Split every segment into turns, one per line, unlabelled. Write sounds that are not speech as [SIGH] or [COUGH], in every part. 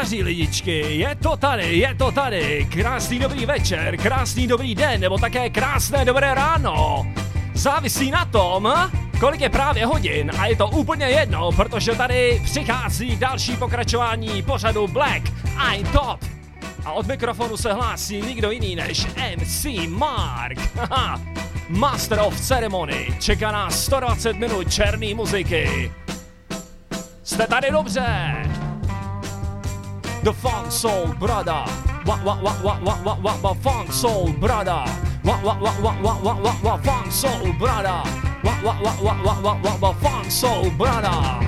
daří lidičky? Je to tady, je to tady. Krásný dobrý večer, krásný dobrý den, nebo také krásné dobré ráno. Závisí na tom, kolik je právě hodin a je to úplně jedno, protože tady přichází další pokračování pořadu Black I'm Top. A od mikrofonu se hlásí nikdo jiný než MC Mark. Master of Ceremony. Čeká nás 120 minut černý muziky. Jste tady dobře. The Funk Soul Brother. Wa wa wa wa wa wa wa wa Funk Soul Brother. Wa wa wa wa wa wa wa wa Funk Soul Brother. Wa wa wa wa wa wa wa wa Funk Soul Brother.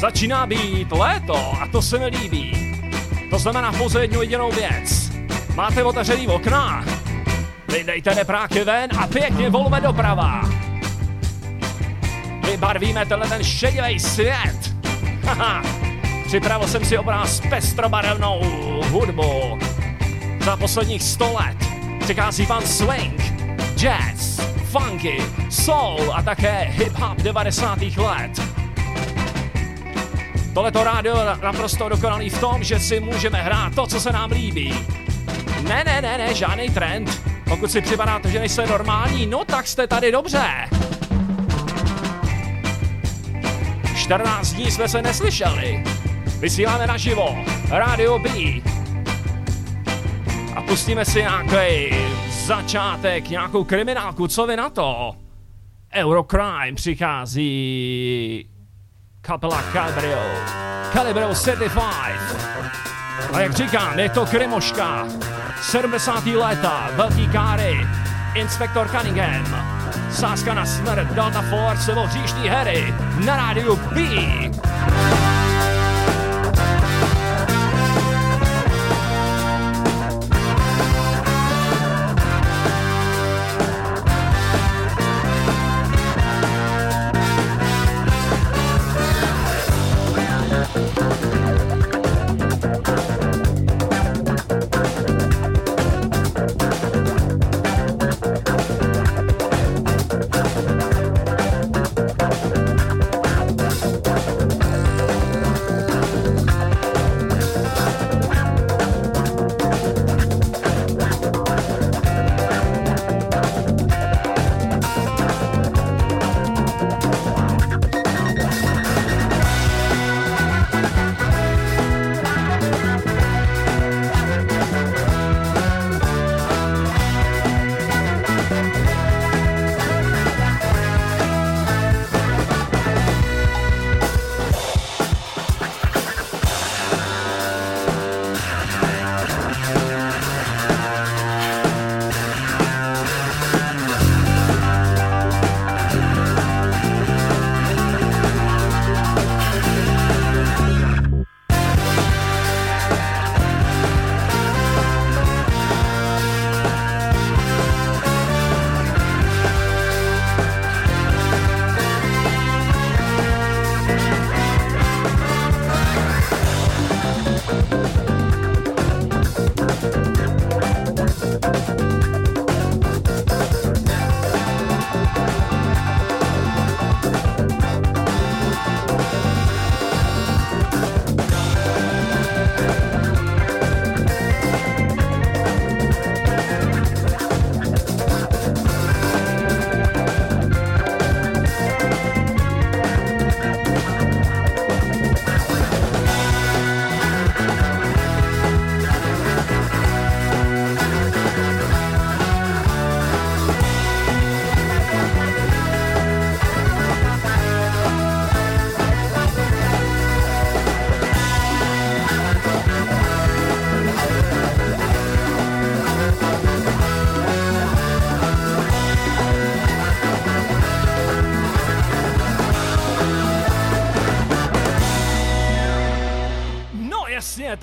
Začíná být léto a to se mi líbí. To znamená pouze jednu jedinou věc. Máte otevřený okna? Vydejte nepráky ven a pěkně volme doprava. Vybarvíme tenhle ten šedivý svět. Haha, připravil jsem si obraz pestrobarevnou hudbu. Za posledních sto let přichází pan swing, jazz, funky, soul a také hip-hop 90. let. Tohleto rádio je naprosto dokonalý v tom, že si můžeme hrát to, co se nám líbí. Ne, ne, ne, ne, žádný trend. Pokud si připadáte, že nejste normální, no tak jste tady dobře. 14 dní jsme se neslyšeli. Vysíláme naživo. Radio B. A pustíme si nějaký začátek, nějakou kriminálku. Co vy na to? Eurocrime přichází kapela Calibrio. Calibrio 75. A jak říkám, je to Krymoška. 70. léta, velký káry, Inspektor Cunningham, Sáska na smrt, Delta Force nebo Říšní hery na rádiu B.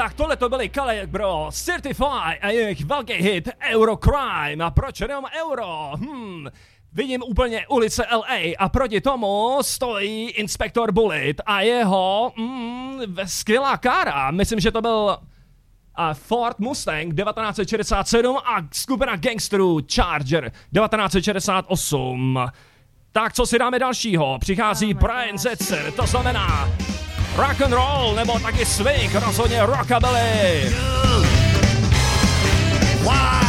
tak tohle to byly Calibro Certify a jejich velký hit Eurocrime. A proč jenom Euro? Hm, vidím úplně ulice LA a proti tomu stojí Inspektor Bullet a jeho mm, skvělá kára. Myslím, že to byl a Ford Mustang 1967 a skupina gangsterů Charger 1968. Tak co si dáme dalšího? Přichází Brian Zetzer, to znamená rock and roll nebo taky swing, rozhodně rockabilly.
Wild,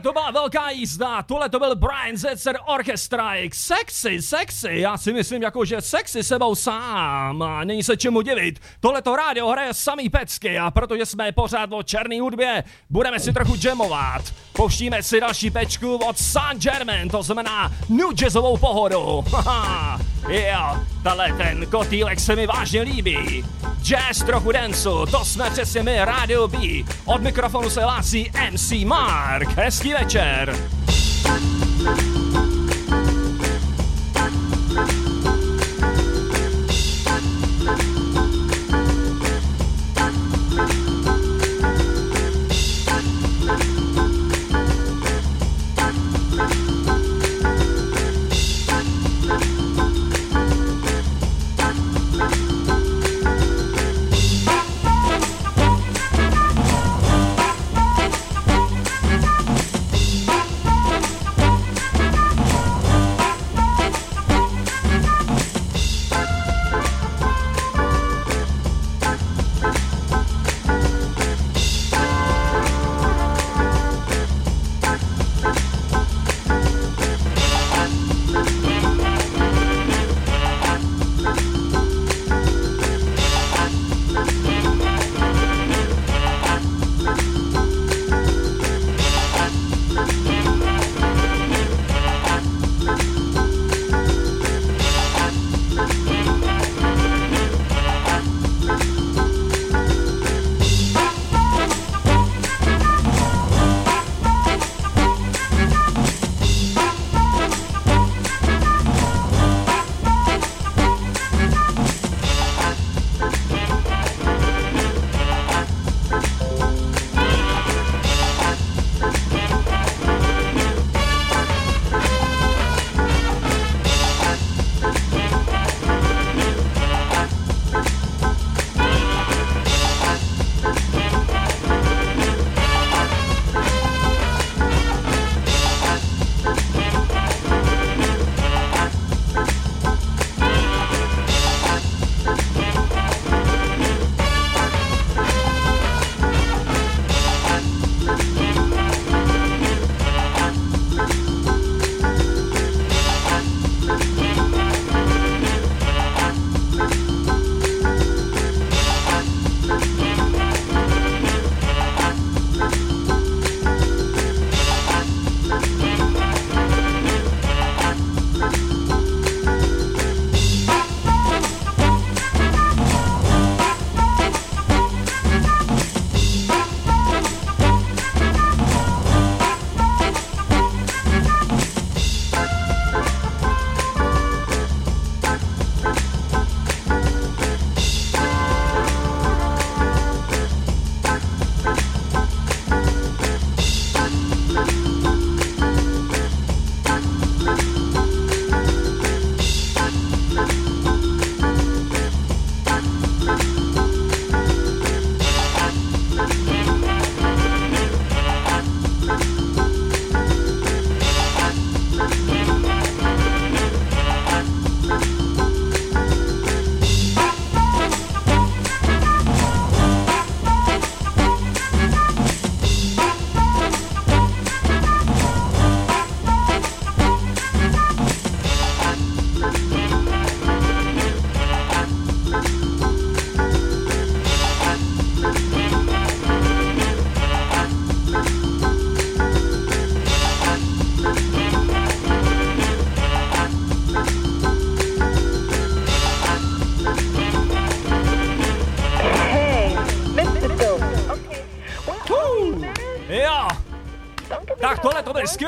tohle to byla velká jízda, tohle to byl Brian Zetzer Orchestrike, sexy, sexy, já si myslím jako, že sexy sebou sám, a není se čemu divit, tohle to rádio hraje samý pecky a protože jsme pořád o černý hudbě, budeme si trochu jamovat, pouštíme si další pečku od San Germain, to znamená New Jazzovou pohodu, [LAUGHS] haha, jo, tenhle ten kotýlek se mi vážně líbí, jazz trochu densu, to jsme přesně my, Radio B, od mikrofonu se hlásí MC Mark, hezký večer.
We're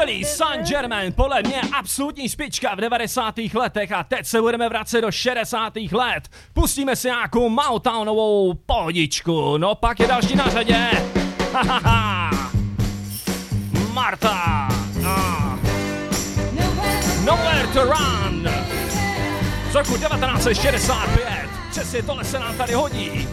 to byl skvělý San Germain, podle mě absolutní špička v 90. letech a teď se budeme vracet do 60. let. Pustíme si nějakou Mountownovou pohodičku, no pak je další na řadě. Ha, ha, ha. Marta. Ah. Nowhere to run. Z roku 1965. Přesně tohle se nám tady hodí.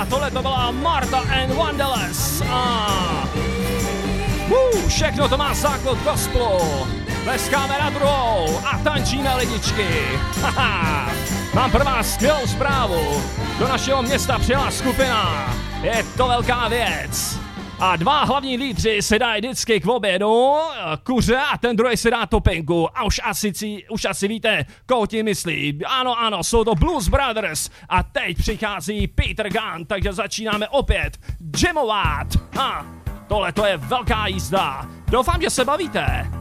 A
tohle to byla Marta and Wanderless. A... Uh, všechno to má základ gospelu. Tleskáme na druhou a tančíme lidičky. [LAUGHS] Haha. Mám pro vás skvělou zprávu. Do našeho města přijela skupina. Je to velká věc. A dva hlavní lídři se dají vždycky k obědu, kuře a ten druhý se dá topinku. A už asi, už asi víte, koho tím myslí. Ano, ano, jsou to Blues Brothers. A teď přichází Peter Gunn, takže začínáme opět jamovat. Ha, tohle to je velká jízda. Doufám, že se bavíte.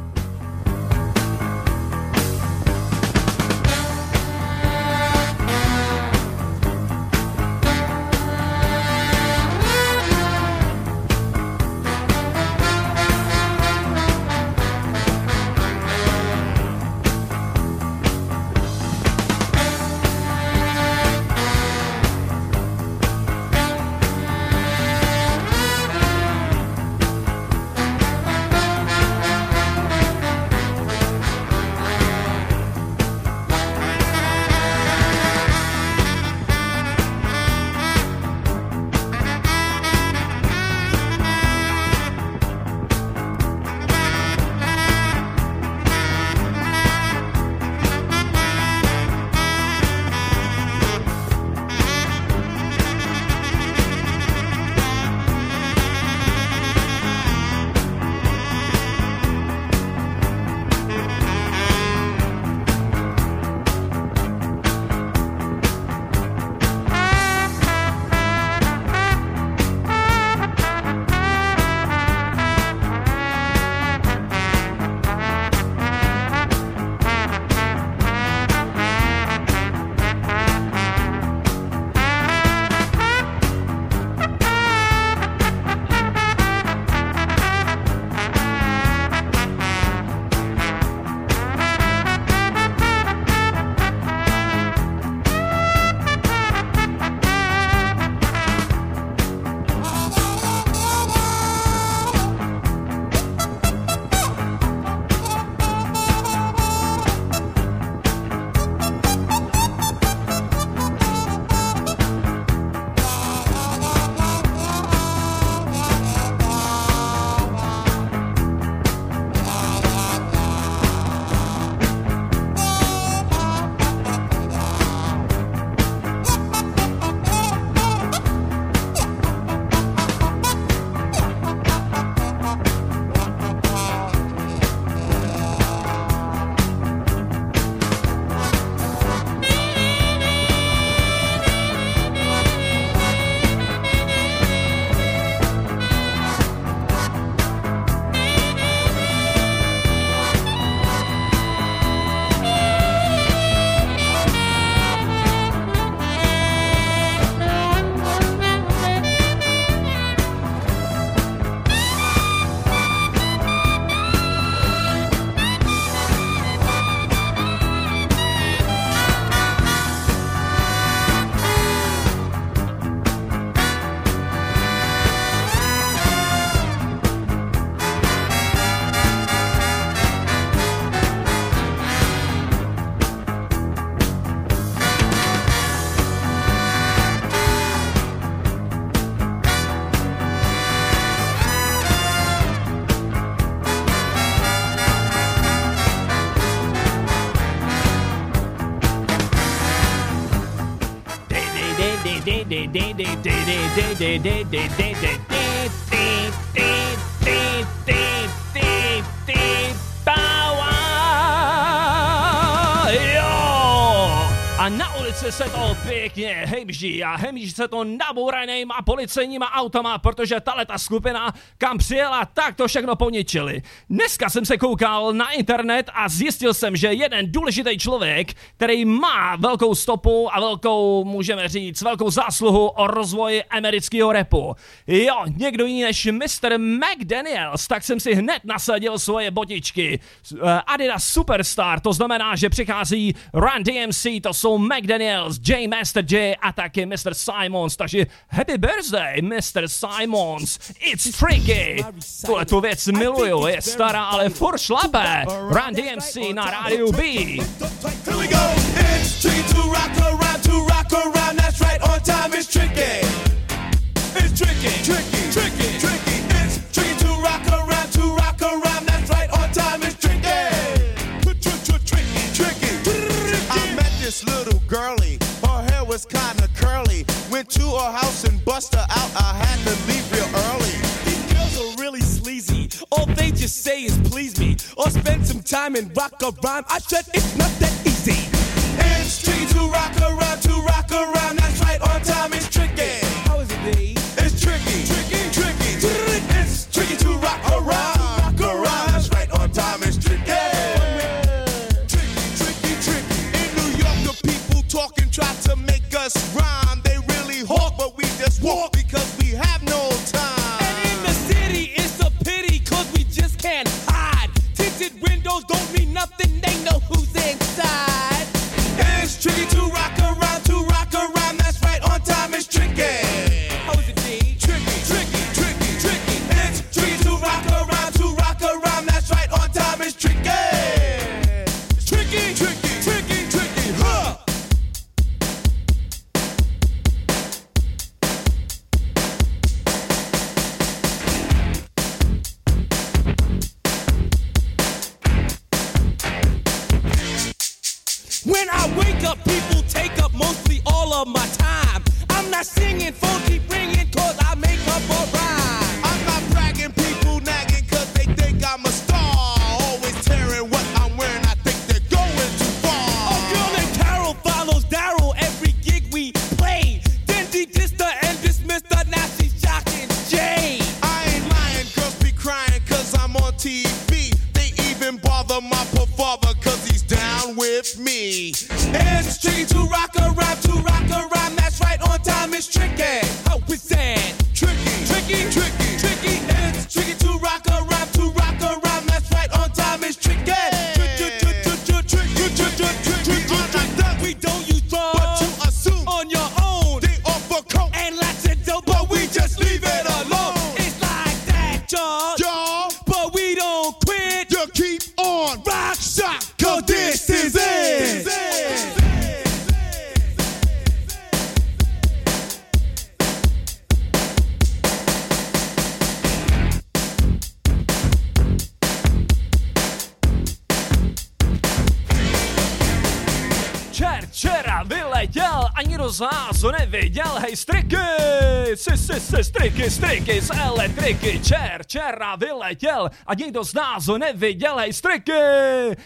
day day day day day day day day day day day day day day day day day A na ulici se to pěkně hejbždí a hemží se to nabouranýma policejníma autama, protože tahle ta skupina, kam přijela, tak to všechno poničili. Dneska jsem se koukal na internet a zjistil jsem, že jeden důležitý člověk, který má velkou stopu a velkou, můžeme říct, velkou zásluhu o rozvoji amerického repu. Jo, někdo jiný než Mr. McDaniels, tak jsem si hned nasadil svoje botičky. Eh, Adidas Superstar, to znamená, že přichází Run DMC, to jsou also McDaniels, J Master J, Atake, Mr. Simons, takže happy birthday, Mr. Simons, it's tricky. Tu věc miluju, je stará, ale šlapé. Run DMC na rádiu B.
Here we go, it's tricky to rock around, to rock around, that's right, on time, it's tricky. It's tricky, tricky, tricky, tricky.
girly. Her hair was kinda curly. Went to her house and bust her out. I had to leave real early.
These girls are really sleazy. All they just say is please me. Or spend some time and rock a rhyme. I said it's not that easy. It's to rock around, to rock around. That's right on time. tricky to all of my time. I'm not singing funky bringing cause I make up a rhyme.
I'm not bragging, people nagging cause they think I'm a star. Always tearing what I'm wearing, I think they're going too far.
A girl named Carol follows Daryl every gig we play. Then de-diss the and dismiss the nasty shocking Jay.
I ain't lying, girls be crying cause I'm on TV. They even bother my performer cause he's down with me.
And it's tricky to rock
Hej, striky, si, si, si, striky, striky z elektriky. Čer, čera vyletěl a nikdo z nás ho nevidělej striky.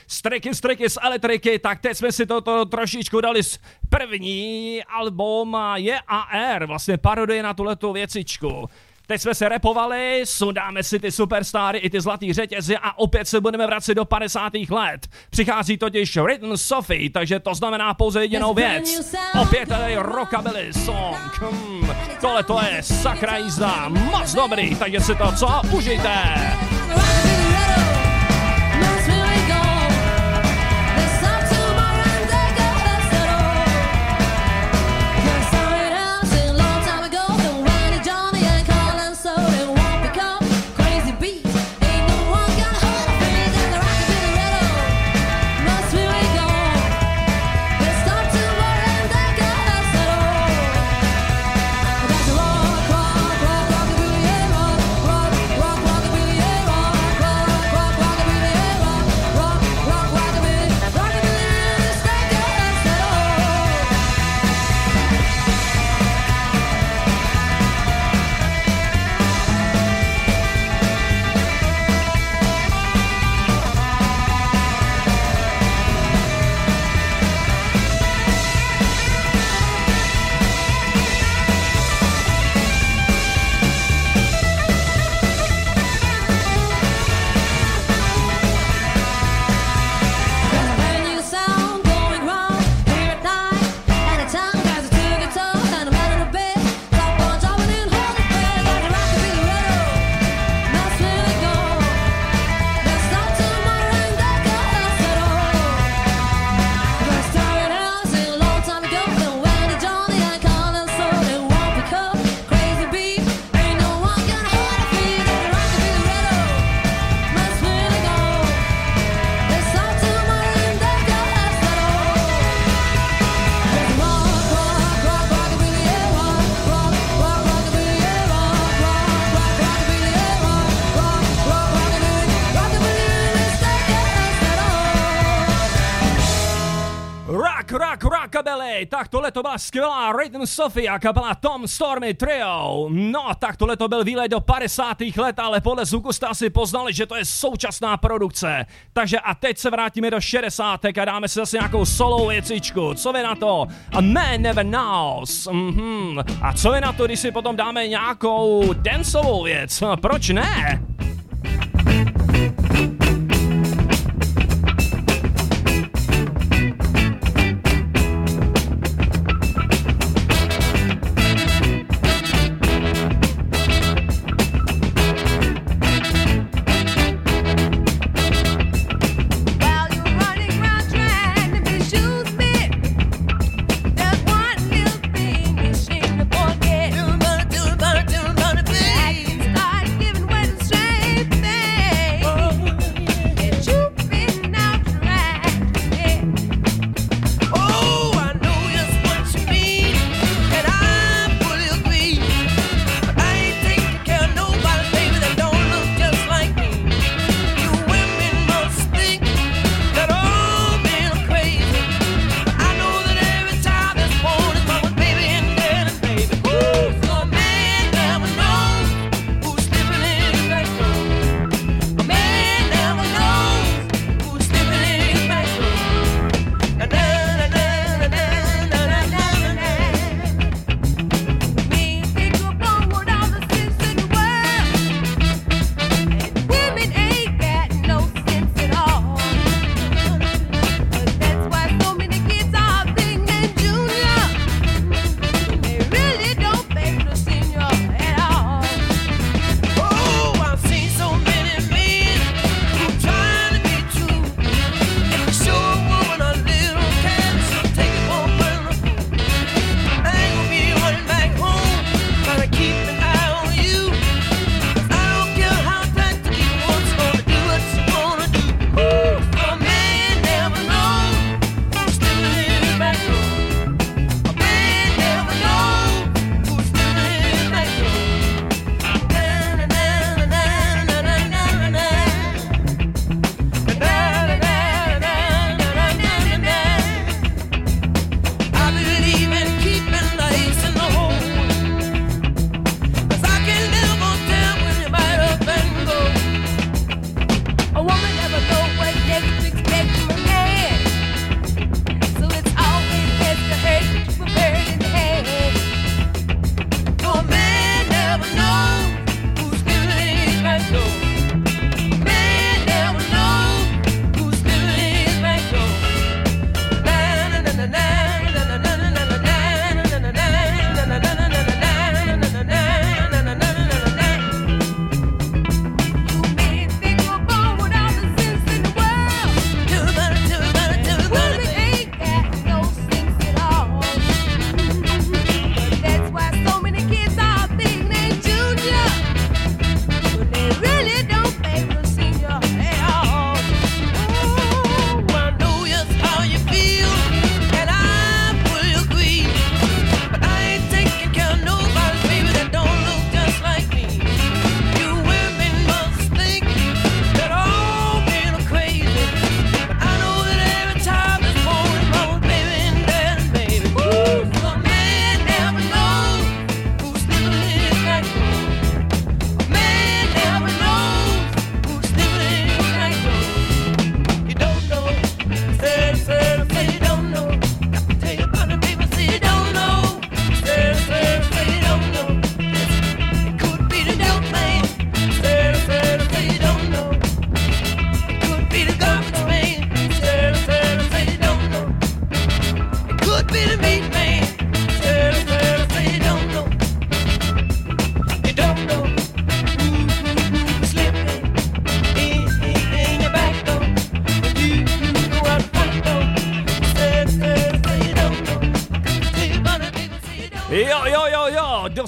Striky, striky z elektriky, tak teď jsme si toto trošičku dali z první album je AR, vlastně parodie na tuhletu věcičku. Teď jsme se repovali, sundáme si ty superstary i ty zlatý řetězy a opět se budeme vracet do 50. let. Přichází totiž Written Sophie, takže to znamená pouze jedinou věc. Opět tady rockabilly song. Hmm, tohle to je sakra jízda, moc dobrý, takže si to co? Užijte!
tak tohle to byla skvělá Rhythm Sophie a kapela Tom Stormy Trio. No, tak tohle to byl výlet do 50. let, ale podle zvuku jste asi poznali, že to je současná produkce. Takže a teď se vrátíme do 60. a dáme si zase nějakou solo věcičku. Co vy na to? A Man Never Knows. Mm-hmm. A co je na to, když si potom dáme nějakou dancovou věc? Proč ne?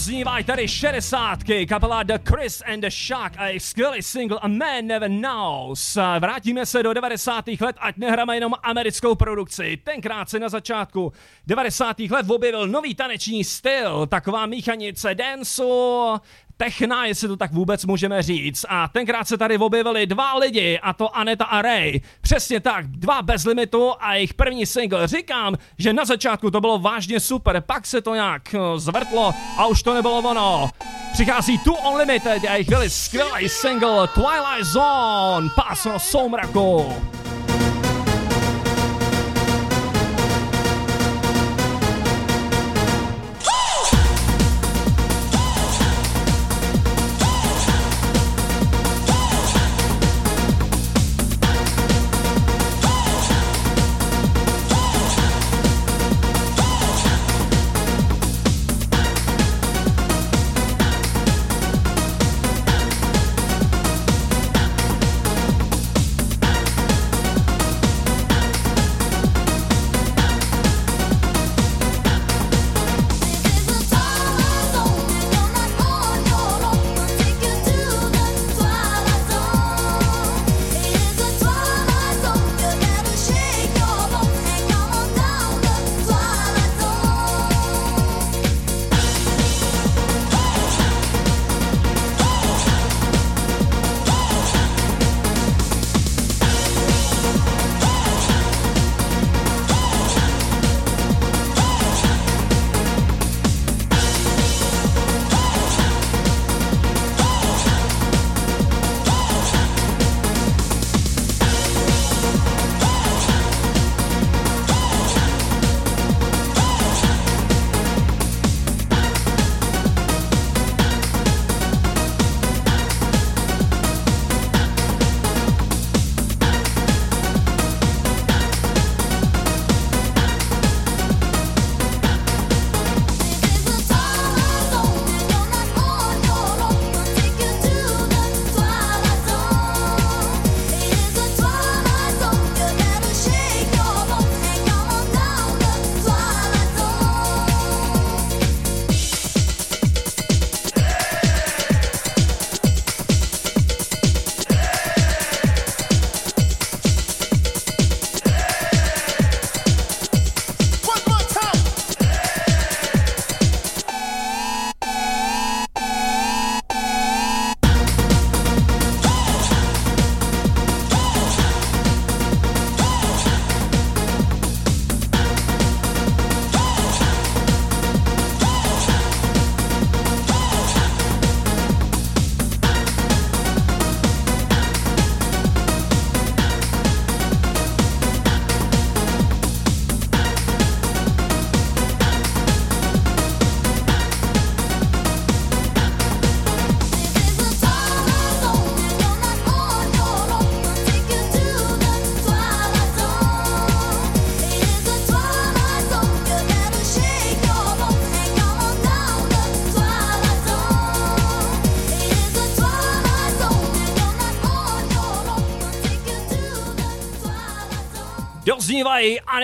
zaznívají tady 60. kapela The Chris and the Shock a jejich skvělý single A Man Never Knows. Vrátíme se do 90. let, ať nehráme jenom americkou produkci. Tenkrát se na začátku 90. let objevil nový taneční styl, taková míchanice dancu,
techna, jestli to tak vůbec můžeme říct. A tenkrát se tady objevili dva lidi, a to Aneta a Ray. Přesně tak, dva bez limitu a jejich první single. Říkám, že na začátku to bylo vážně super, pak se to nějak eh, zvrtlo a už to nebylo ono. Přichází Tu Unlimited a jejich byli skvělý single Twilight Zone, pásno soumraku.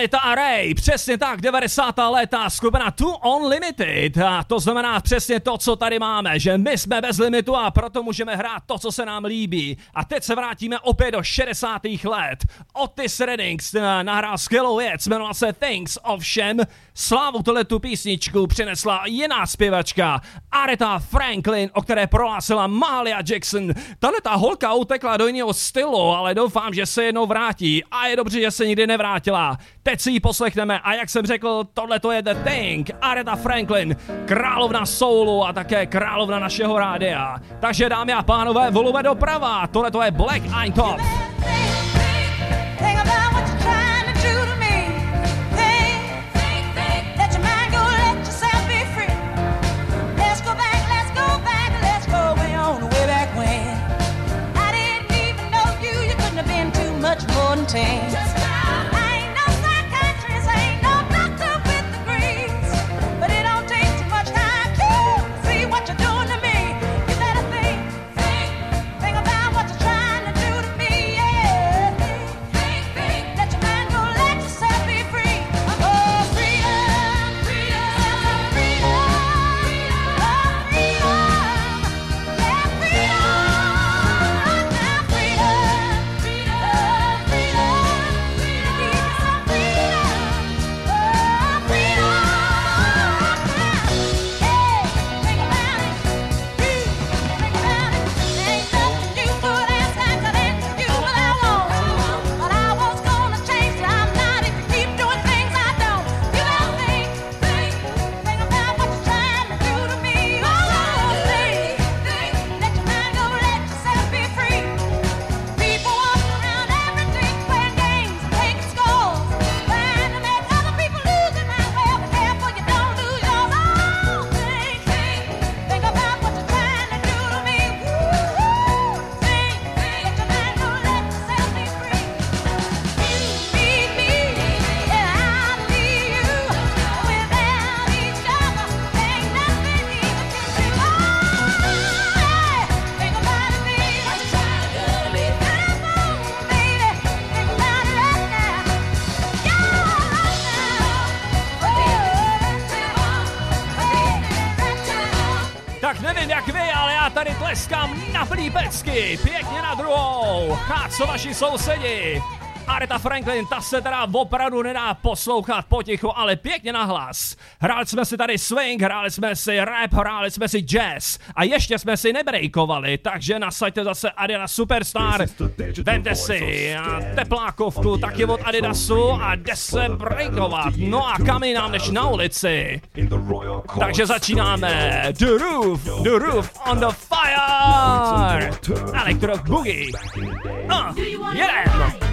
Doznívají Anita a Ray, přesně tak, 90. léta, skupina Two Unlimited. A to znamená přesně to, co tady máme, že my jsme bez limitu a proto můžeme hrát to, co se nám líbí. A teď se vrátíme opět do 60. let. Otis Reddings eh, nahrál skvělou věc, jmenovala se Things, ovšem slávu tohle tu písničku přinesla jiná zpěvačka, Aretha Franklin, o které prohlásila Mahalia Jackson. Tahle ta holka utekla do jiného stylu, ale doufám, že se jednou vrátí a je dobře, že se nikdy nevrátila. Teď si ji poslechneme a jak jsem řekl, tohle to je The Thing, Aretha Franklin, královna soulu a také královna našeho rádia. Takže dámy a pánové, volové doprava, tohle to je Black Eye Top. painting na pecky, pěkně na druhou. A co vaši sousedi? Aretha Franklin, ta se teda opravdu nedá poslouchat potichu, ale pěkně nahlas. Hráli jsme si tady swing, hráli jsme si rap, hráli jsme si jazz a ještě jsme si nebrejkovali, takže nasaďte zase Adidas Superstar. Vemte si a teplákovku taky od Adidasu a jde se brejkovat. No a kam jinam než na ulici. Takže začínáme. The roof, the roof on the Fire!
Alec Drop Boogie!
Uh, yeah!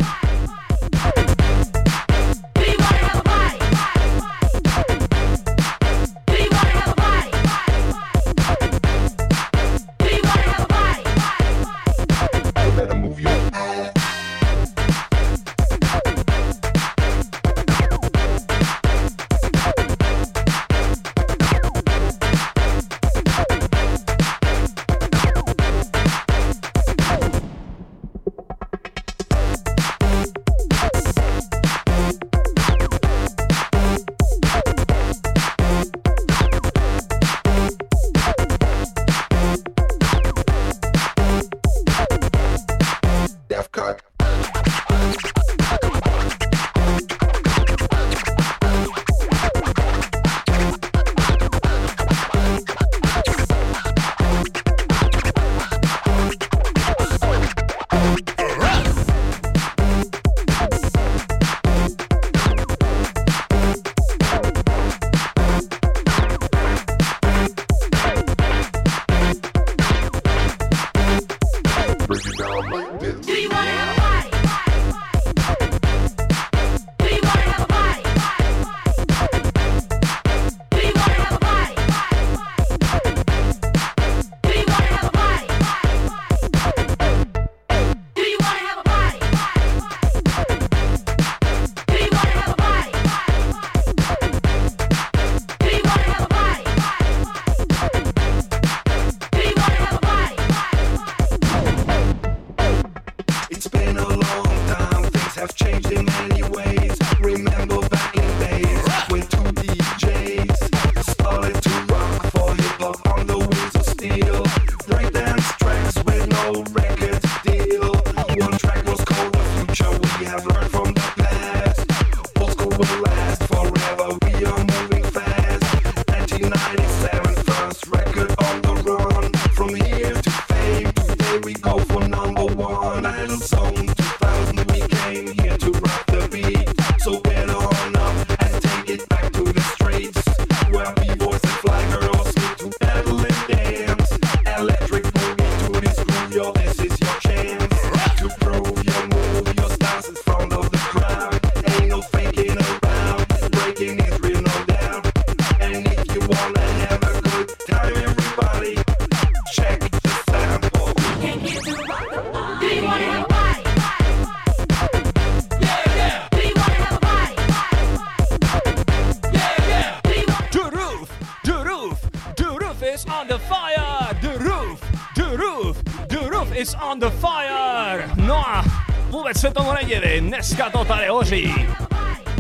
Hoří.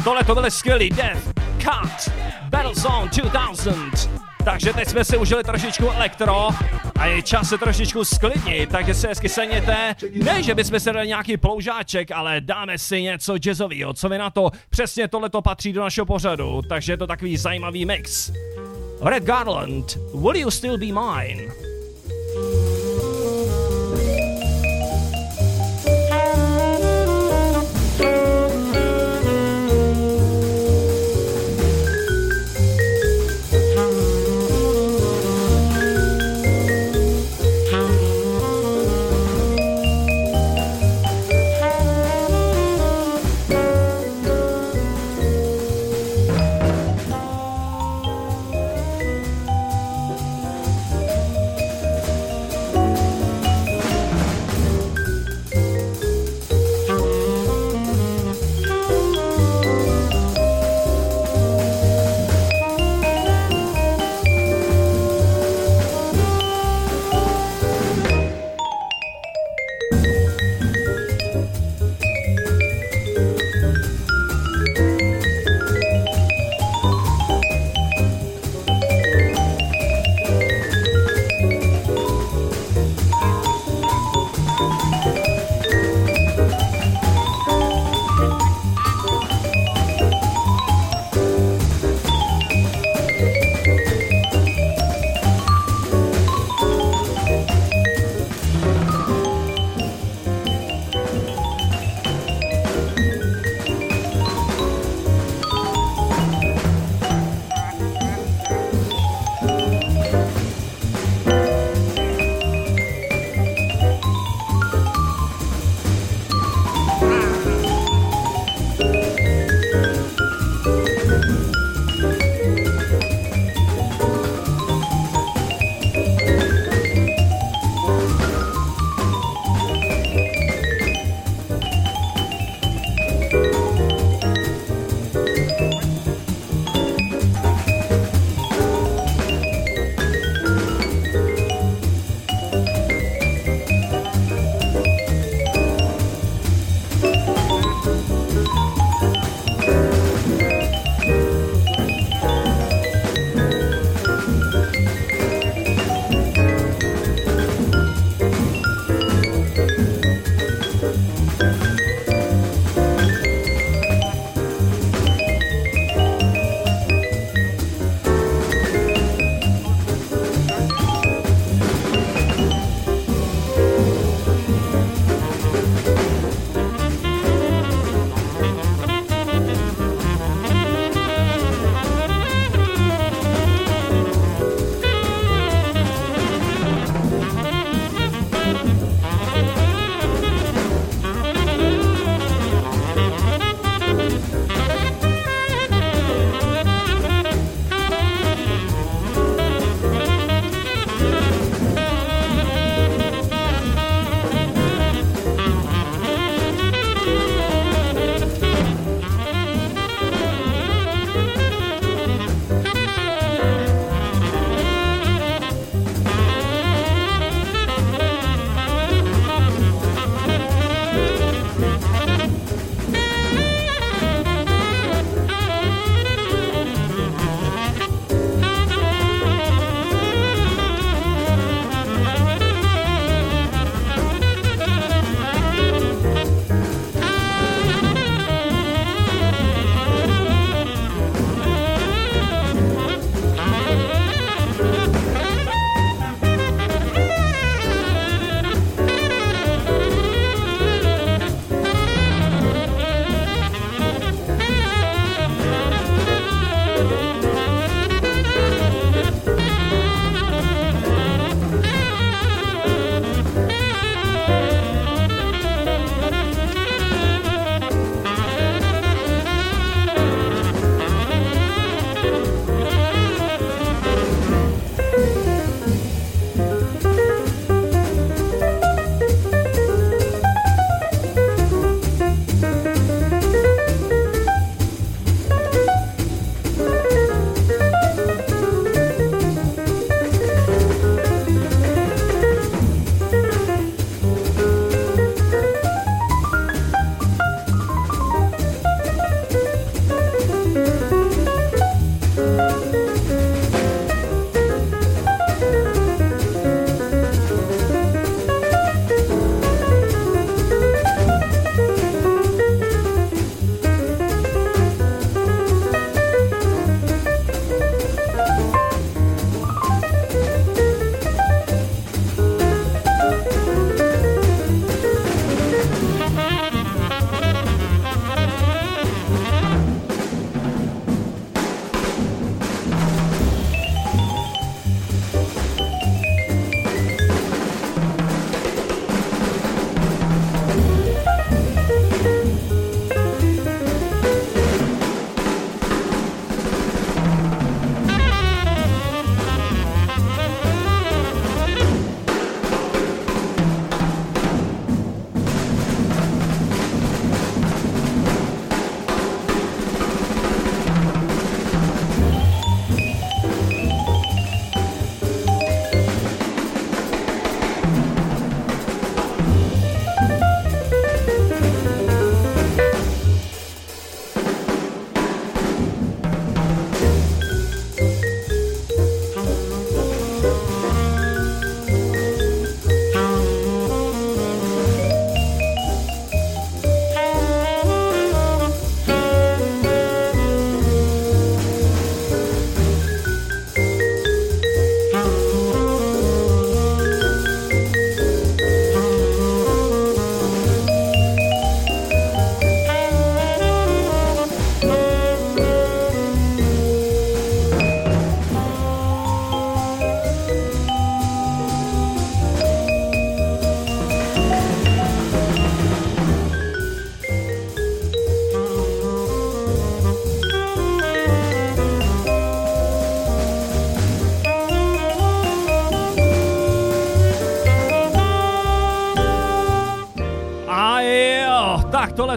Tohle to byly skvělý Death, Cut, Battlezone 2000. Takže teď jsme si užili trošičku elektro a je čas se trošičku sklidnit, takže se hezky seněte. Ne, že bychom se dali nějaký ploužáček, ale dáme si něco jazzového. Co vy na to? Přesně tohle to patří do našeho pořadu, takže je to takový zajímavý mix. Red Garland, Will You Still Be Mine?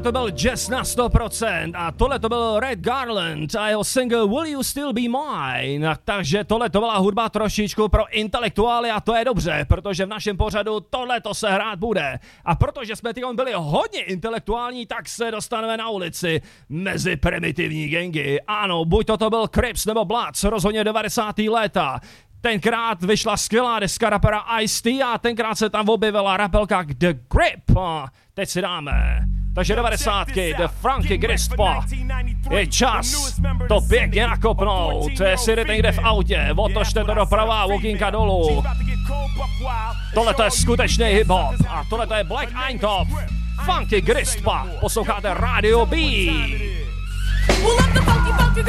To
byl jazz na 100% a tohle to byl Red Garland a jeho single Will You Still Be Mine. Takže tohle to byla hudba trošičku pro intelektuály a to je dobře, protože v našem pořadu tohle to se hrát bude. A protože jsme teď byli hodně intelektuální, tak se dostaneme na ulici mezi primitivní gengy. Ano, buď to, to byl Crips nebo Bloods, rozhodně 90. léta. Tenkrát vyšla skvělá deska rapera Ice-T a tenkrát se tam objevila rapelka The Grip. Teď si dáme. Takže 90. The Frankie Grispa. Je čas to pěkně nakopnout. Jestli jdete někde v autě, otočte to doprava, okýnka dolů. Tohle to je skutečný hip-hop a tohle to je Black Eintop. Funky Grispa. Posloucháte Radio B.
Well, I'm the funky, funky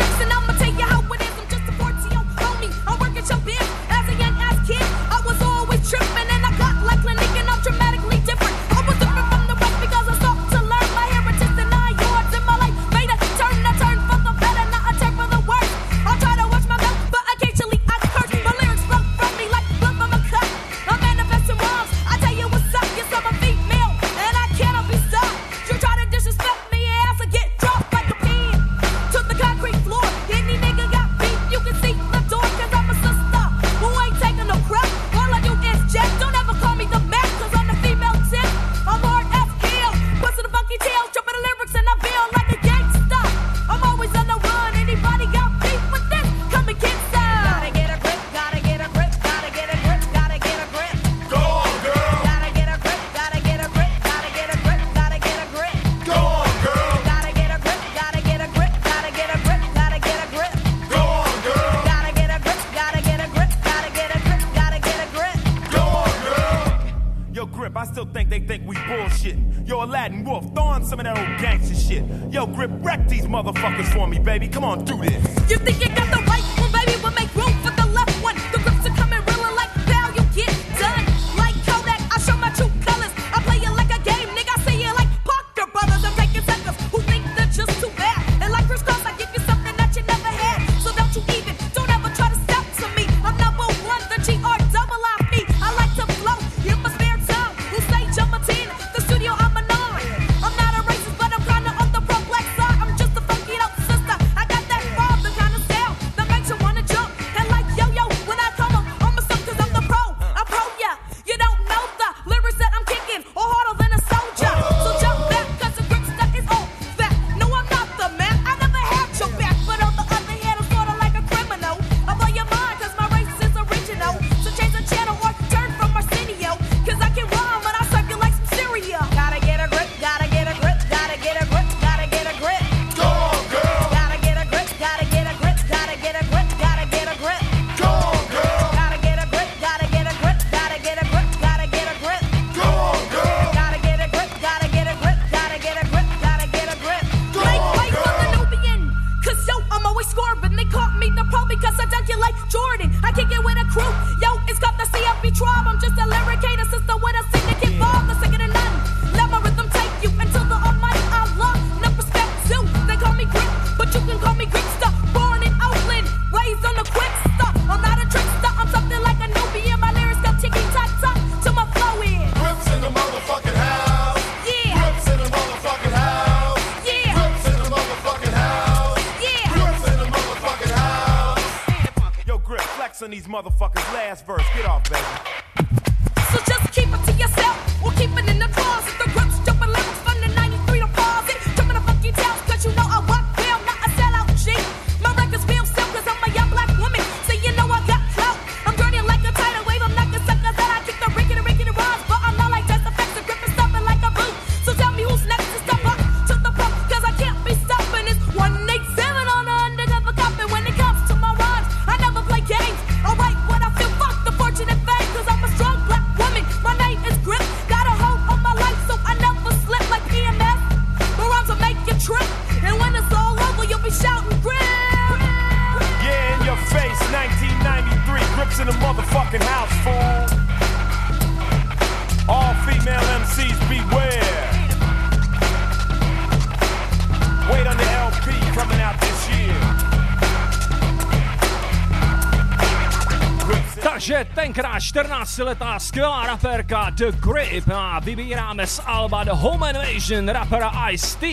tenkrát 14-letá skvělá raperka The Grip a vybíráme z Alba The Home Invasion rapera Ice-T.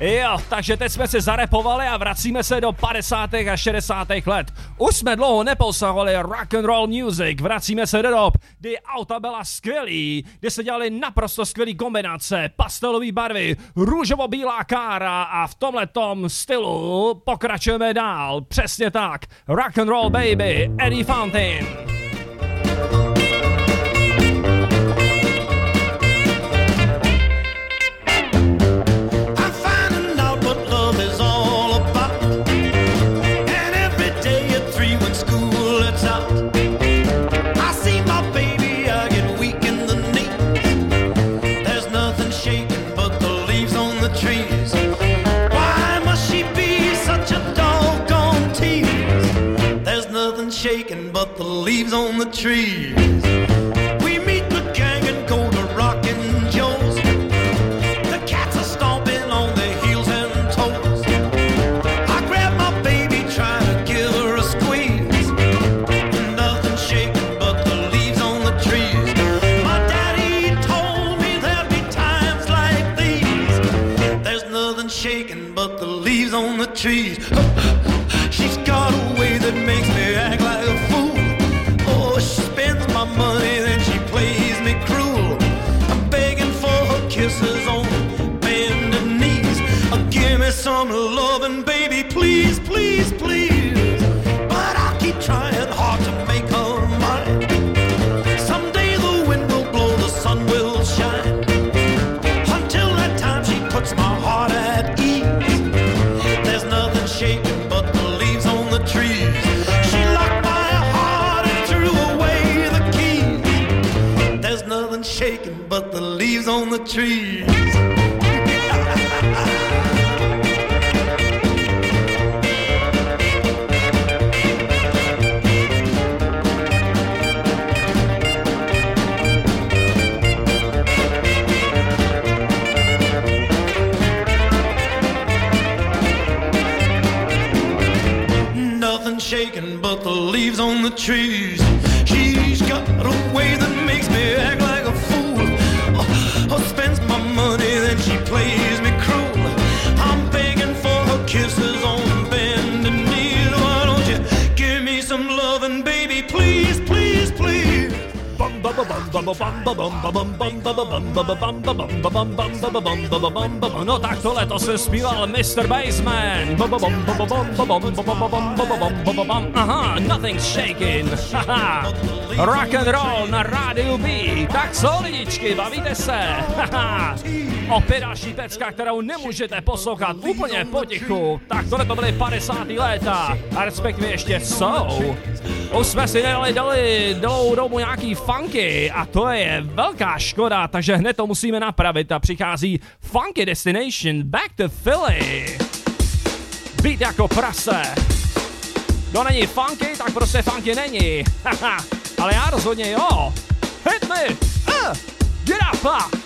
Jo, takže teď jsme se zarepovali a vracíme se do 50. a 60. let. Už jsme dlouho neposahovali rock and roll music, vracíme se do dob, kdy auta byla skvělý, kdy se dělali naprosto skvělý kombinace, pastelové barvy, růžovo-bílá kára a v tomhle tom stylu pokračujeme dál, přesně tak. Rock and Roll Baby, Eddie Fountain.
shaking, but the leaves on the trees. Trees. Shaking but the leaves on the trees.
Plays me cruel. I'm begging for her kisses on bending knees. Why don't you give me some loving, baby, please, please, please?
No tak tohle to se zpíval Mr. Bassman. Aha, nothing's shaking. Rock and roll na rádiu B. Tak co lidičky, bavíte se? Další pecka, kterou nemůžete poslouchat úplně potichu. Tak tohle to byly 50. léta. A respektive ještě jsou. Už jsme si nedali dali dlouhou dobu nějaký funky a to je velká škoda, takže hned to musíme napravit a přichází Funky Destination Back to Philly. Být jako prase. Kdo není funky, tak prostě funky není. [LAUGHS] Ale já rozhodně jo. Hit me! Uh, get up! Uh,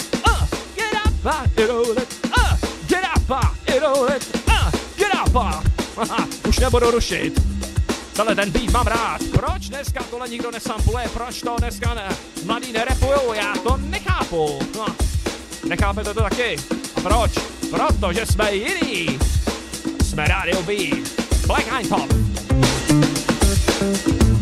get up! It! Get up! Už nebudu rušit. Tenhle ten beat mám rád. Proč dneska tohle nikdo nesampuluje? Proč to dneska ne? mladí nerepujou? Já to nechápu. No. Nechápete to taky? A proč? Protože jsme jiní. Jsme Radio B. Black Eye Pop.
Thank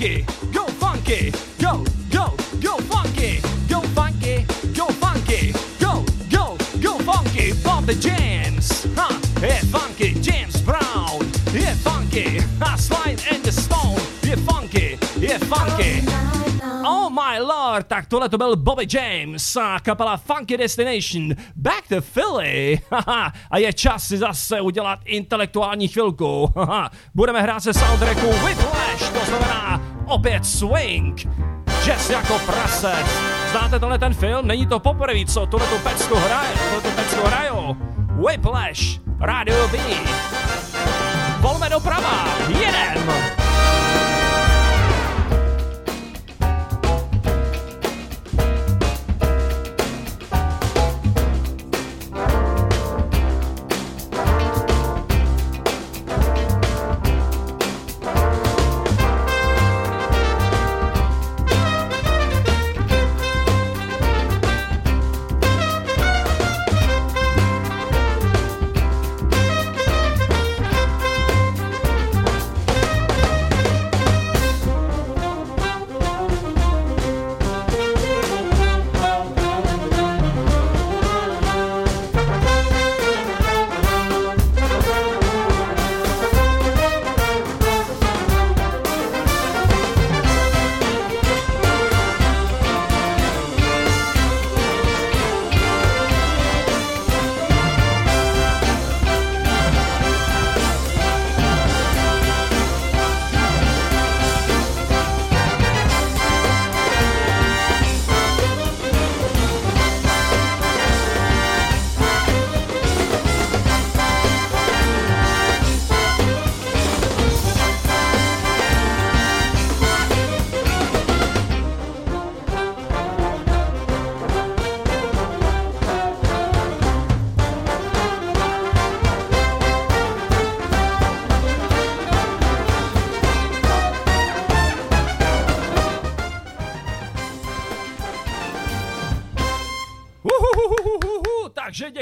funky, go funky, go, go, go funky, go funky, go funky, go, go, go funky, bump the jam. Lord, tak tohle to byl Bobby James a kapela Funky Destination, Back to Philly. [LAUGHS] A je čas si zase udělat intelektuální chvilku. [LAUGHS] Budeme hrát se soundtracku Whiplash, to znamená opět swing. Jazz jako prasec. Znáte tenhle ten film? Není to poprvé, co tuhle tu pecku hraje, tuhle tu pecku hrajou. Whiplash, Radio B. Volme doprava, jedem!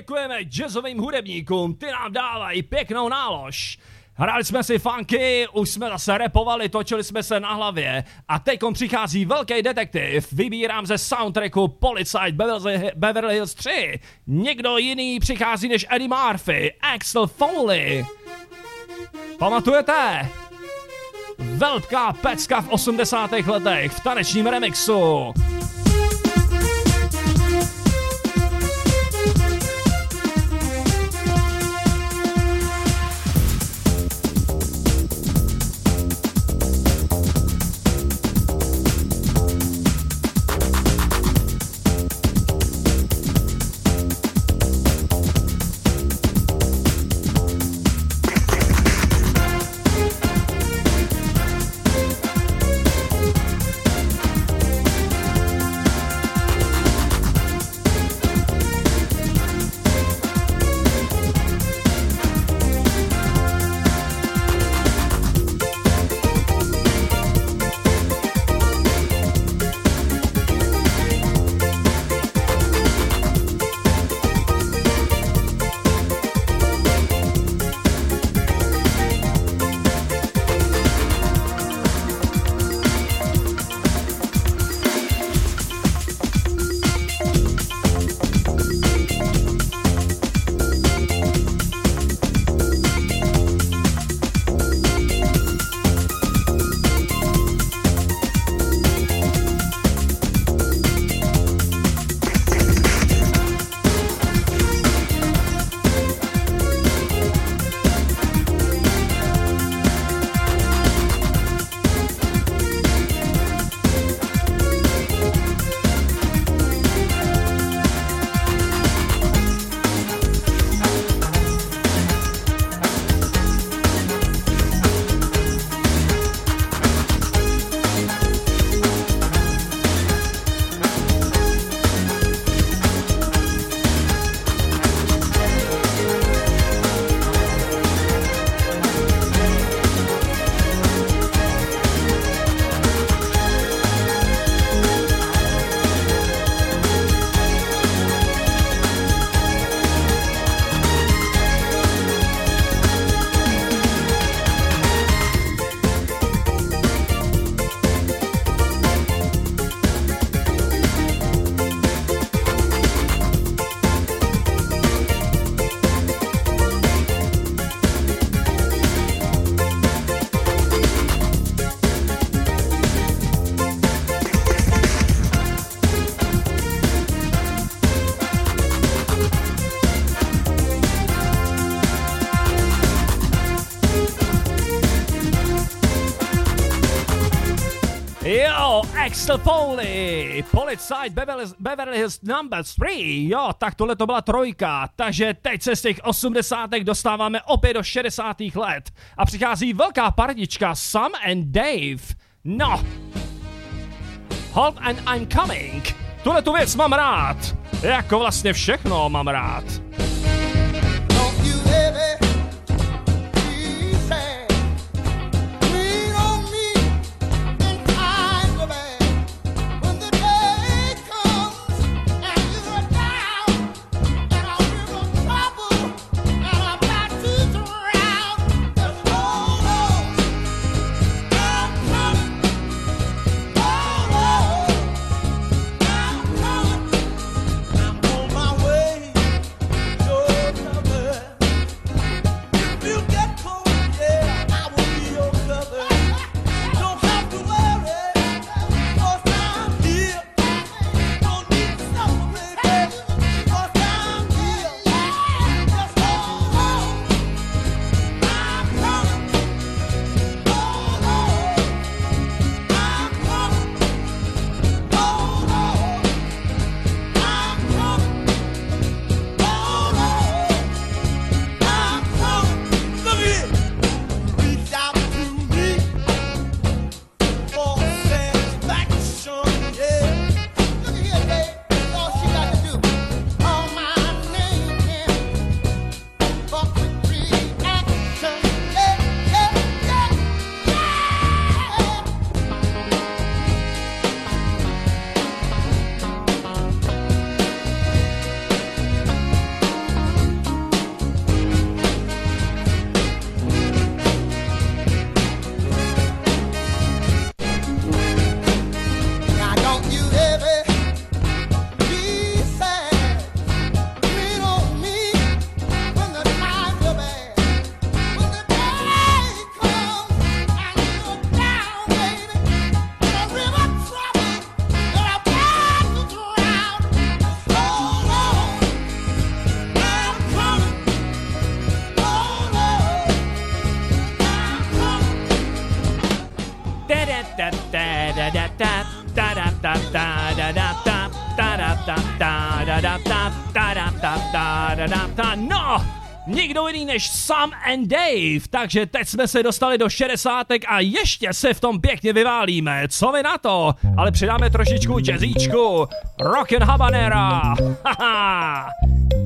Děkujeme jazzovým hudebníkům, ty nám dávají pěknou nálož. Hráli jsme si funky, už jsme zase repovali, točili jsme se na hlavě a teďkom přichází velký detektiv. Vybírám ze soundtracku Beverly, Beverly Hills 3. Někdo jiný přichází než Eddie Murphy, Axel Foley. Pamatujete? Velká pecka v 80. letech v tanečním remixu. Axel Foley, Policite Beverly, Beverly Hills Number 3, jo, tak tohle to byla trojka, takže teď se z těch osmdesátek dostáváme opět do 60. let a přichází velká partička Sam and Dave. No, Hold and I'm coming. Tuhle tu věc mám rád. Jako vlastně všechno mám rád. Jiný než Sam and Dave, takže teď jsme se dostali do 60 a ještě se v tom pěkně vyválíme. Co vy na to? Ale přidáme trošičku jazzíčku. Rock and Habanera. Haha.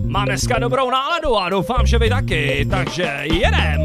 Mám dneska dobrou náladu a doufám, že vy taky, takže jedem.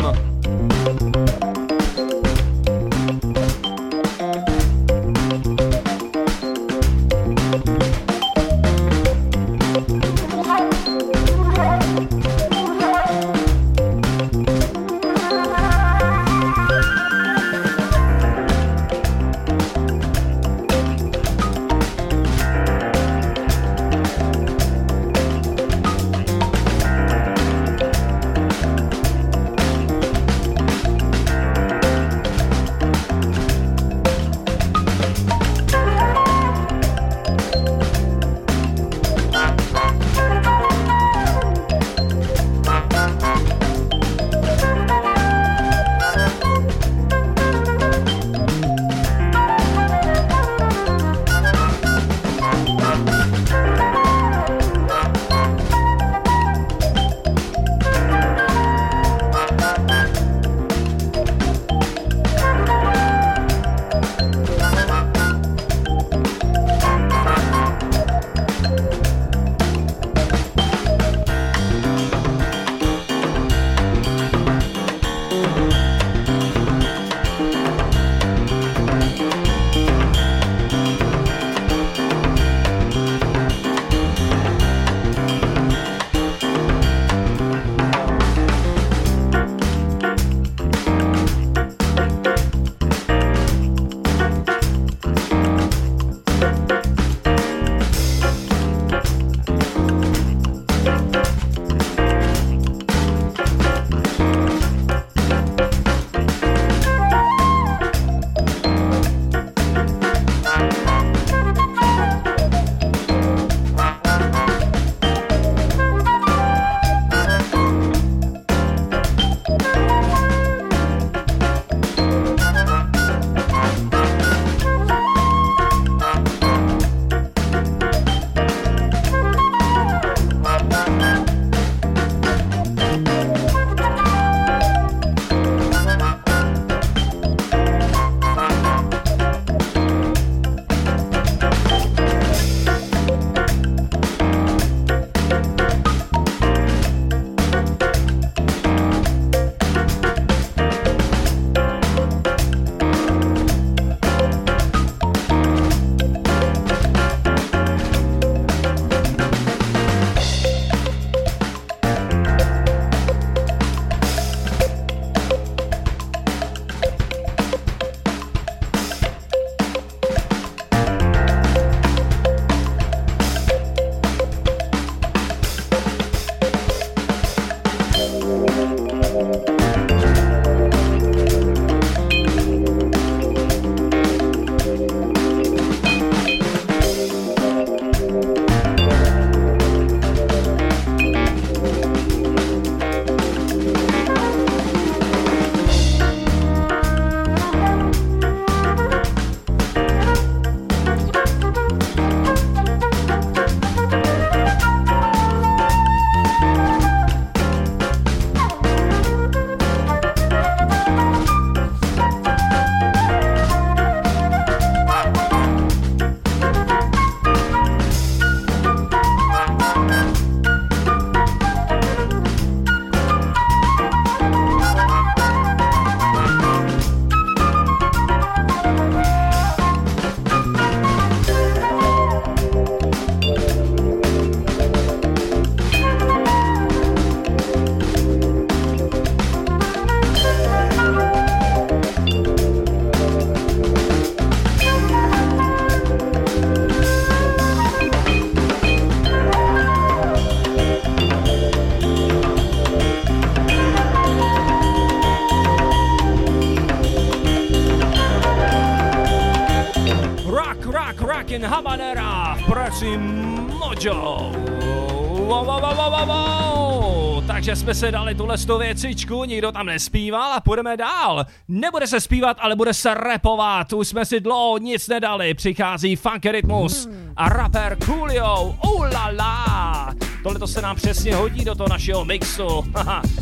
Takže jsme se dali tuhle věcičku, nikdo tam nespíval a půjdeme dál. Nebude se zpívat, ale bude se repovat. Už jsme si dlouho nic nedali. Přichází Funky Rytmus a rapper Coolio. Uh, la. Tohle to se nám přesně hodí do toho našeho mixu.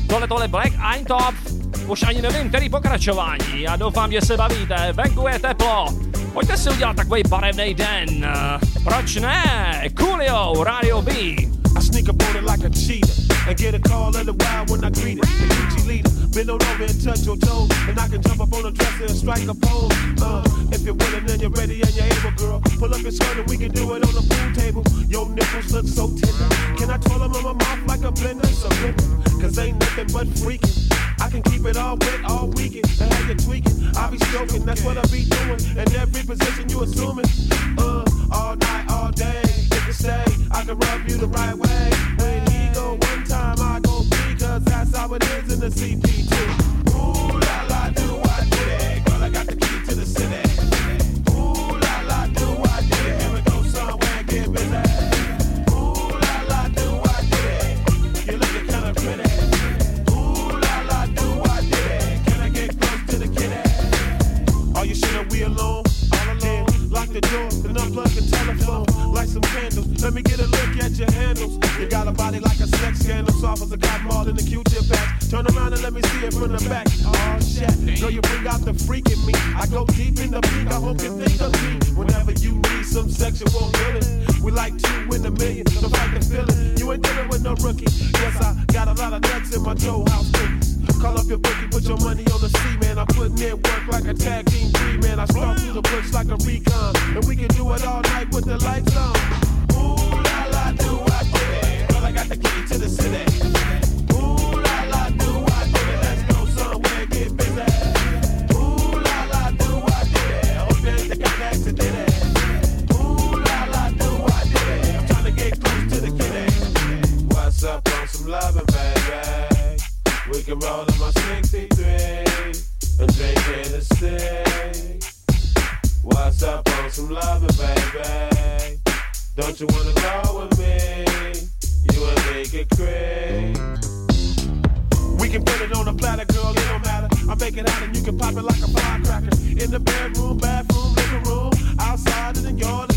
Tohle tohle Black Eintop. Už ani nevím, který pokračování. Já doufám, že se bavíte. Venku je teplo. Pojďte si udělat takový barevný den. Proč ne? Coolio, Radio B.
I sneak on it like a cheetah and get a call of the wild when I greet it. The Gucci leader, bend on over and touch your toes, and I can jump up on a dresser and strike a pose. Uh, if you're willing and you're ready and you're able, girl, pull up your skirt and we can do it on the pool table. Your nipples look so tender. Can I twirl them in my mouth like a blender? Surrender, cause ain't nothing but freaking. I can keep it all wet all weekend and have you tweaking. I be stroking, that's what I be doing. And every position you assuming. Uh, all night, all day. If you stay, I can rub you the right way. In my 63 and drink Hennessy. What's up on some loving, baby? Don't you wanna go with me? You and me get crazy. We can put it on a platter, girl, it don't matter. I make it out and you can pop it like a firecracker. In the bedroom, bathroom, living room, outside in the yard,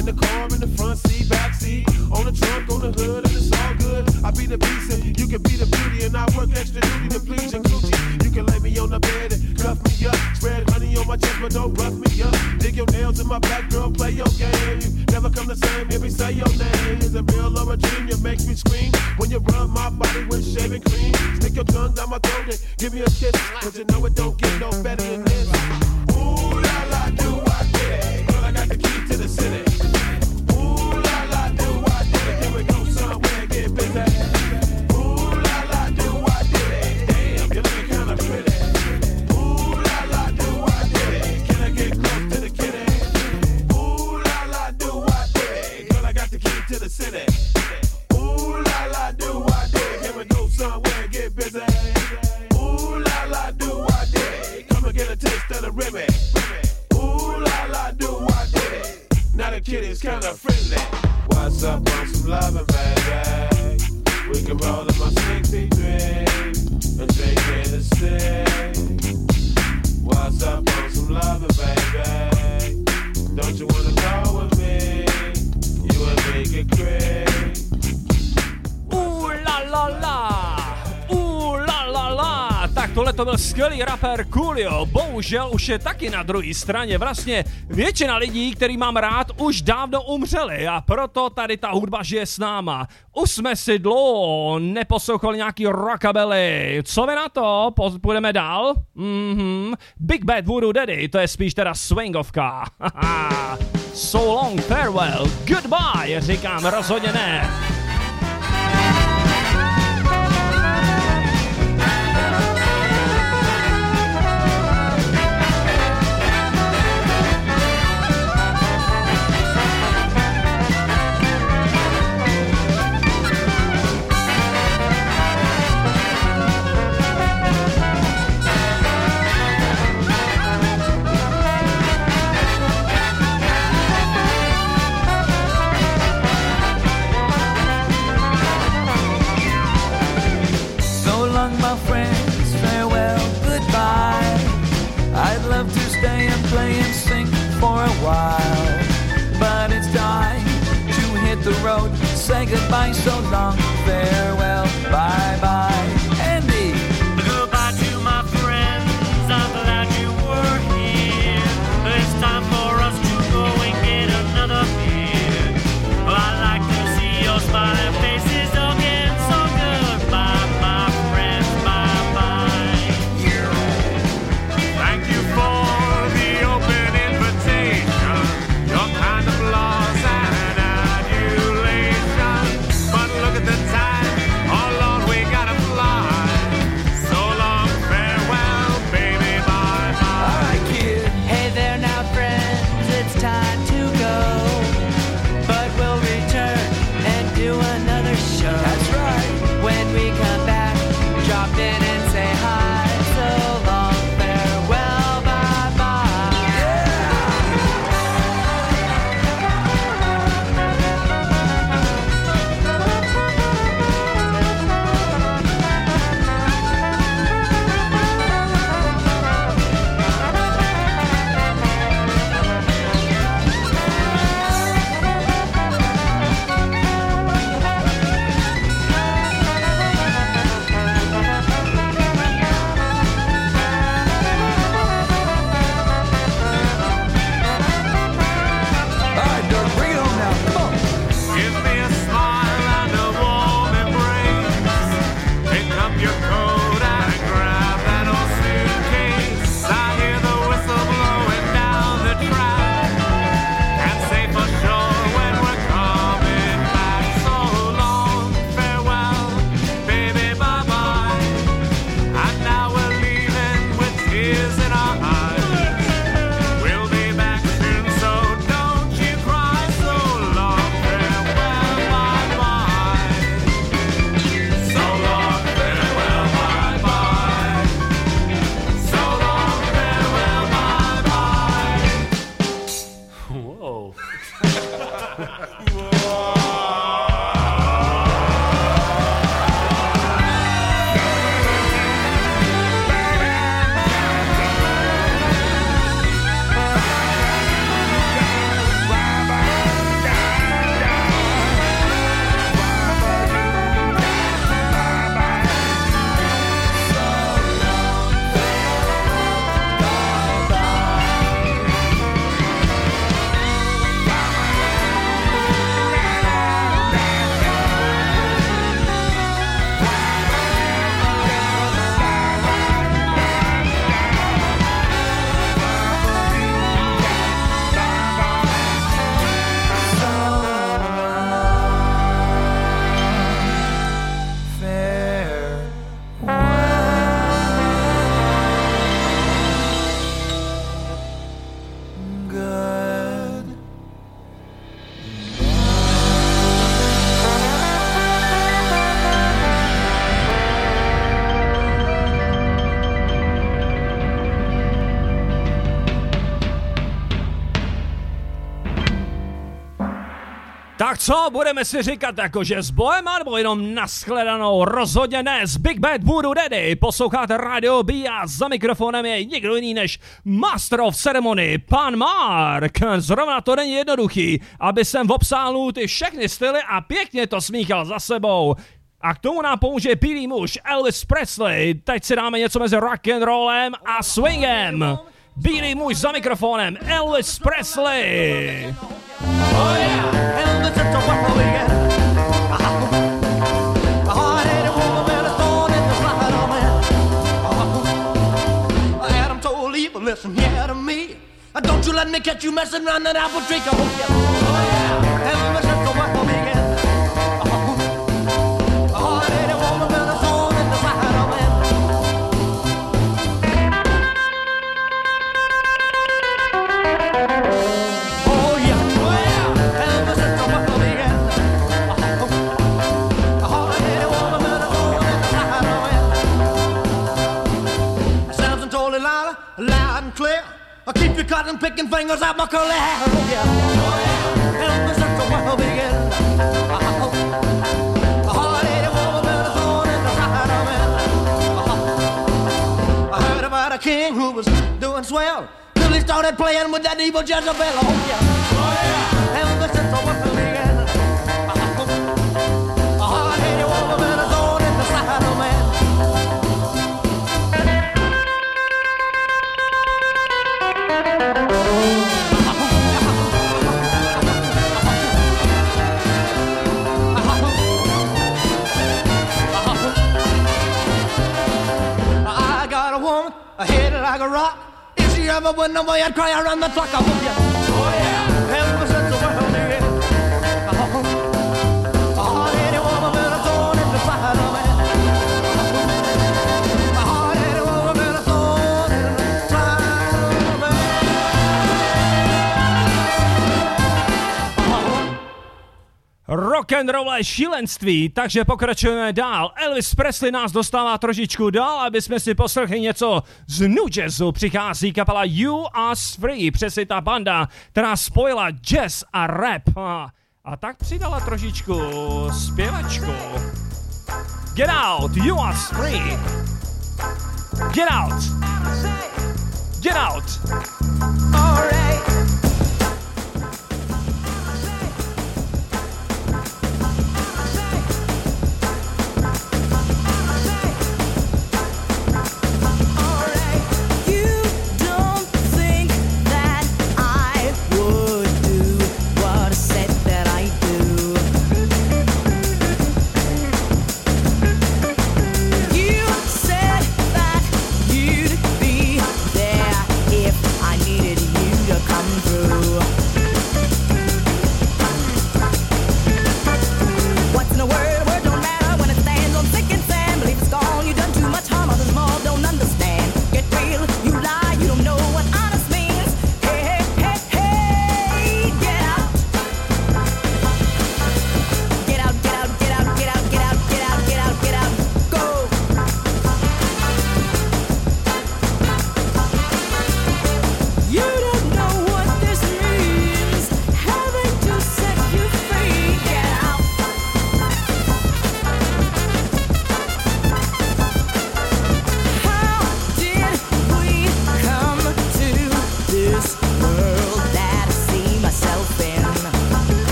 In the car, in the front seat, back seat, on the trunk, on the hood, and it's all good. I be the beast and you can be the beauty, and I work extra duty to please your coochie. You can lay me on the bed and cuff me up, spread honey on my chest, but don't rough me up. Dig your nails in my back, girl, play your game. You never come the same, baby, say your name. Is it real or a dream? You make me scream when you rub my body with shaving cream. Stick your tongue down my throat and give me a kiss, cause you know it don't get no better than this. Ooh la la, do I? Girl, I got the key to the city.
Coolio. Bohužel už je taky na druhé straně. Vlastně většina lidí, který mám rád, už dávno umřeli a proto tady ta hudba žije s náma. Už jsme si dlouho neposlouchali nějaký rockabilly. Co vy na to? Půjdeme dál? Mhm. Big Bad Voodoo Daddy, to je spíš teda swingovka. [LAUGHS] so long farewell, goodbye, říkám rozhodně ne.
Goodbye so long. Farewell, bye
Tak co, budeme si říkat jakože s bojem, nebo jenom naschledanou? Rozhodně ne, s Big Bad budu ready. Posloucháte Radio B a za mikrofonem je někdo jiný než Master of Ceremony, pan Mark. Zrovna to není jednoduchý, aby jsem obsáhnul ty všechny styly a pěkně to smíchal za sebou. A k tomu nám pomůže bílý muž Elvis Presley. Teď si dáme něco mezi rock and rollem a swingem. Bílý muž za mikrofonem Elvis Presley.
Oh yeah, listen here to me. Don't you let me catch you messing around that apple tree. On, yeah. Oh yeah, fingers out my. Oh yeah, oh yeah, Elvis, it's a wonderful. A woman a thorn in the side of. I heard about a king who was doing swell. Till he started playing with that evil Jezebel. Oh yeah, like a rock. If she ever went away, I'd cry around the clock. I hope you.
Rock and roll šílenství, takže pokračujeme dál. Elvis Presley nás dostává trošičku dál, aby jsme si poslechli něco z New Jazzu. Přichází kapela You Are Free, přesně ta banda, která spojila jazz a rap. A, a tak přidala trošičku zpěvačku. Get out, you are free. Get out. Get out.
You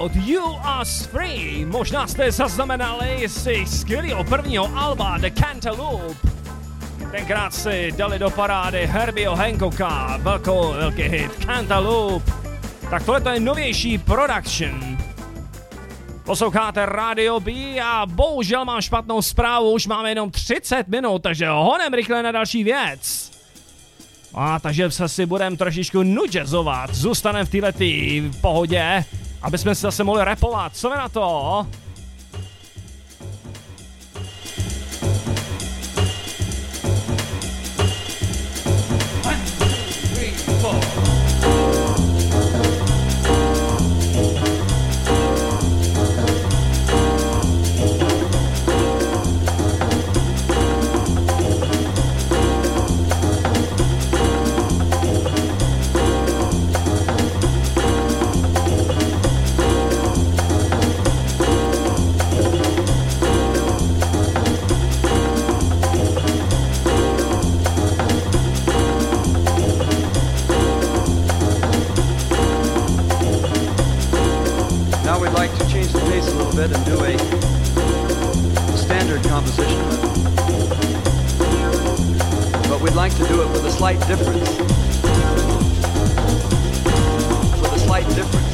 Out, You Are Free. Možná jste zaznamenali si skvělého prvního alba The Cantaloupe. Tenkrát si dali do parády Herbieho Hancocka, velkou, velký hit Cantaloupe. Tak tohle to je novější production. Posloucháte Radio B a bohužel mám špatnou zprávu, už máme jenom 30 minut, takže honem rychle na další věc. A takže se si budeme trošičku nudžezovat, zůstaneme v této pohodě, aby jsme si zase mohli repovat. Co vy na to?
A little bit and do a standard composition. But we'd like to do it with a slight difference. With a slight difference.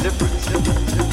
Different.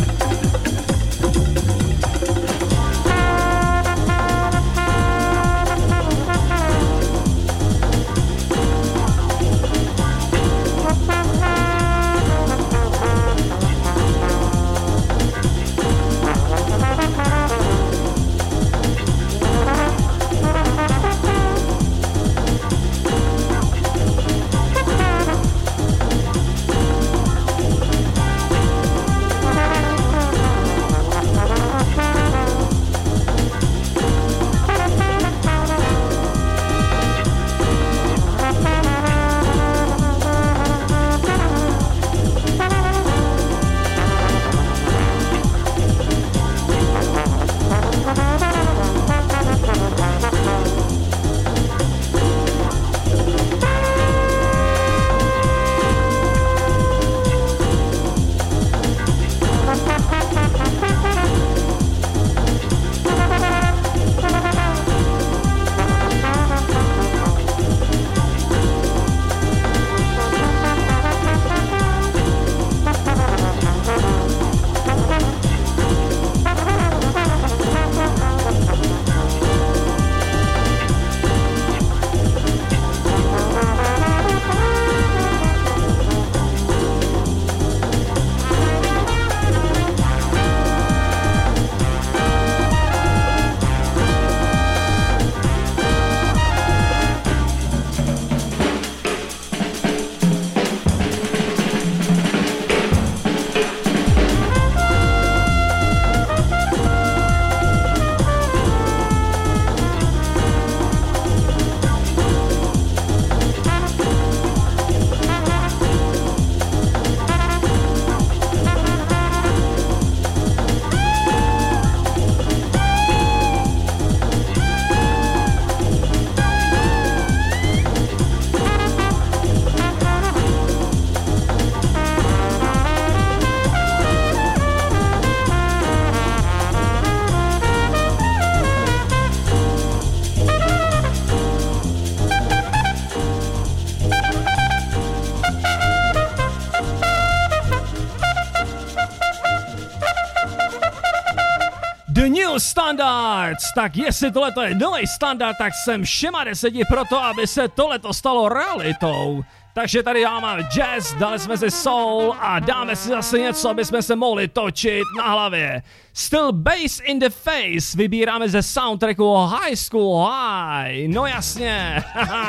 Awards, tak jestli tohleto je nový standard, tak jsem všema deseti proto, aby se tohleto stalo realitou. Takže tady já mám jazz, dali jsme si soul a dáme si zase něco, aby jsme se mohli točit na hlavě. Still Bass in the Face vybíráme ze soundtracku High School High. No jasně,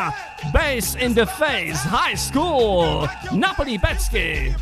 [LAUGHS] Bass in the Face High School naplní pecky.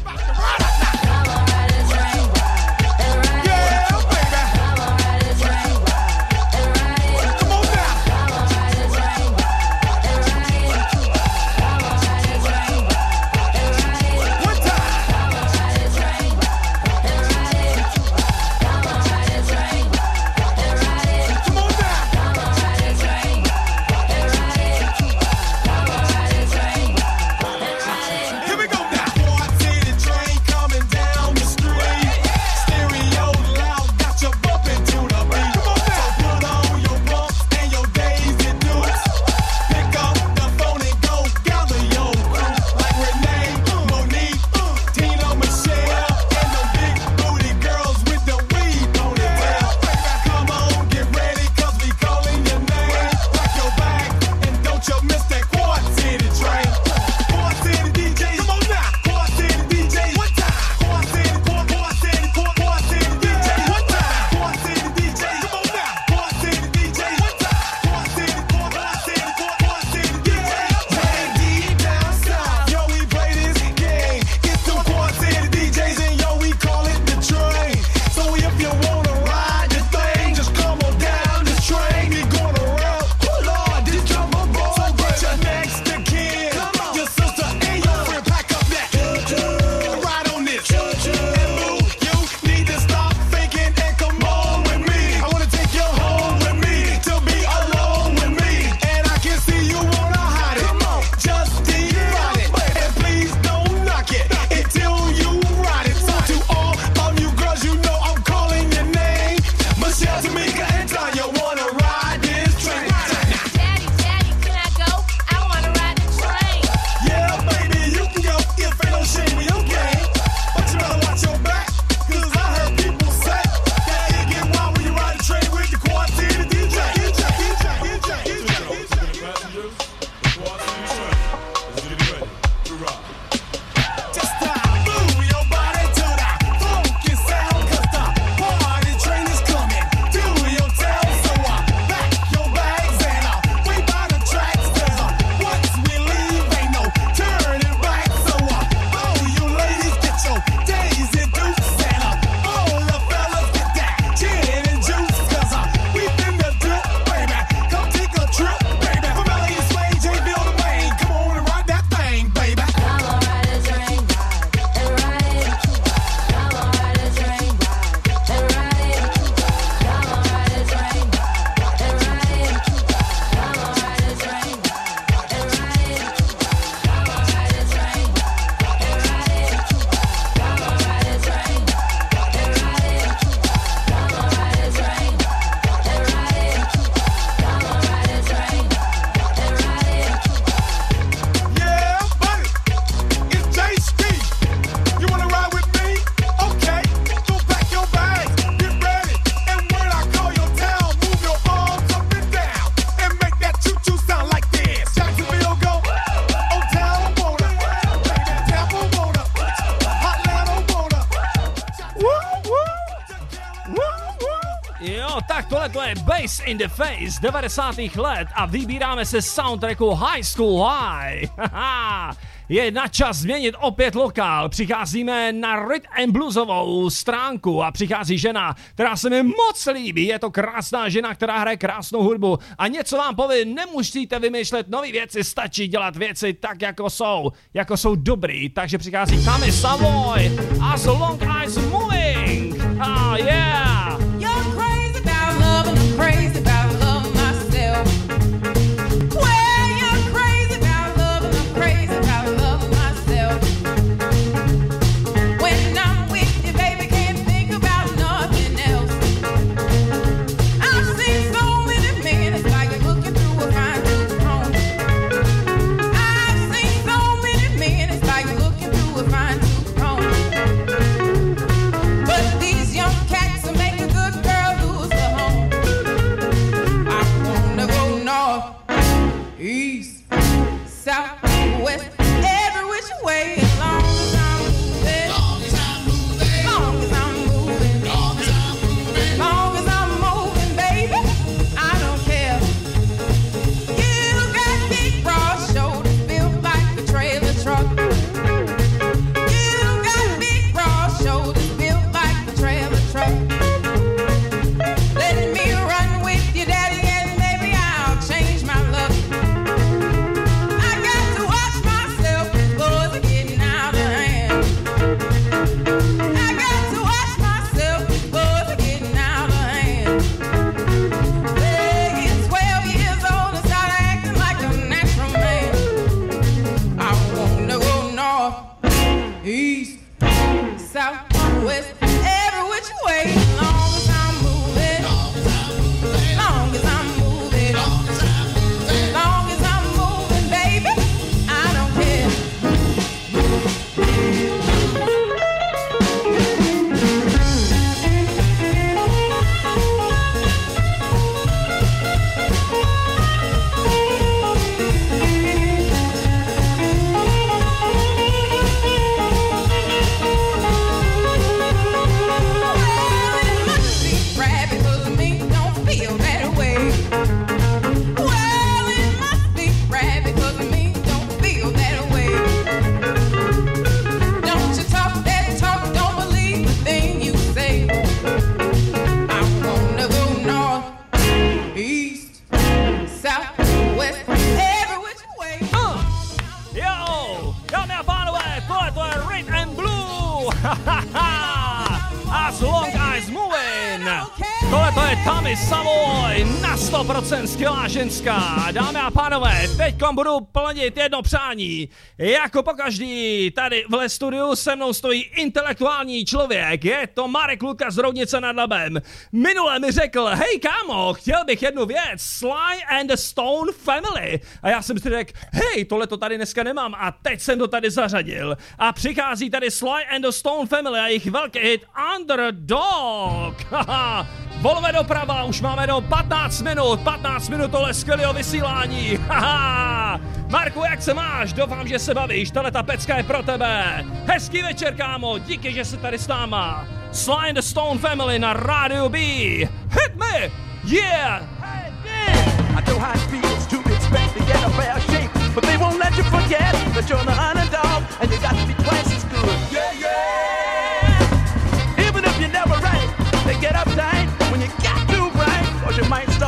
in the
Face 90. let a vybíráme se soundtracku High School High. [LAUGHS] Je na čas změnit opět lokál. Přicházíme na Red and Bluesovou stránku a přichází žena, která se mi moc líbí. Je to krásná žena, která hraje krásnou hudbu a něco vám poví, nemusíte vymýšlet nové věci, stačí dělat věci tak, jako jsou, jako jsou dobrý. Takže přichází Tammy Savoy a Long Eyes Moving. Ah, yeah!
Budu plnit jedno přání. Jako pokaždý, tady v Studiu se mnou stojí intelektuální člověk. Je to Marek Luka z Roudnice nad Labem. Minule mi řekl, hej kámo, chtěl bych jednu věc, Sly and the Stone Family. A já jsem si řekl, hej, tohle to tady dneska nemám a teď jsem to tady zařadil. A přichází tady Sly and the Stone Family a jejich velký hit Underdog. [LAUGHS] Haha. Volové doprava, už máme do 15 minut, 15 minut tohle skvělého vysílání. Haha. Marku, jak se máš? Doufám, že se bavíš, tahle ta pecka je pro tebe. Hezký večer, kámo, díky, že jsi tady s náma. Sly and the Stone Family na Radio B. Hit me! Yeah!
To to fair shake, but they won't let you forget that you're underdog and you got to be twice as good. Yeah, yeah. Even if never they get uptight when you got right, cause you might start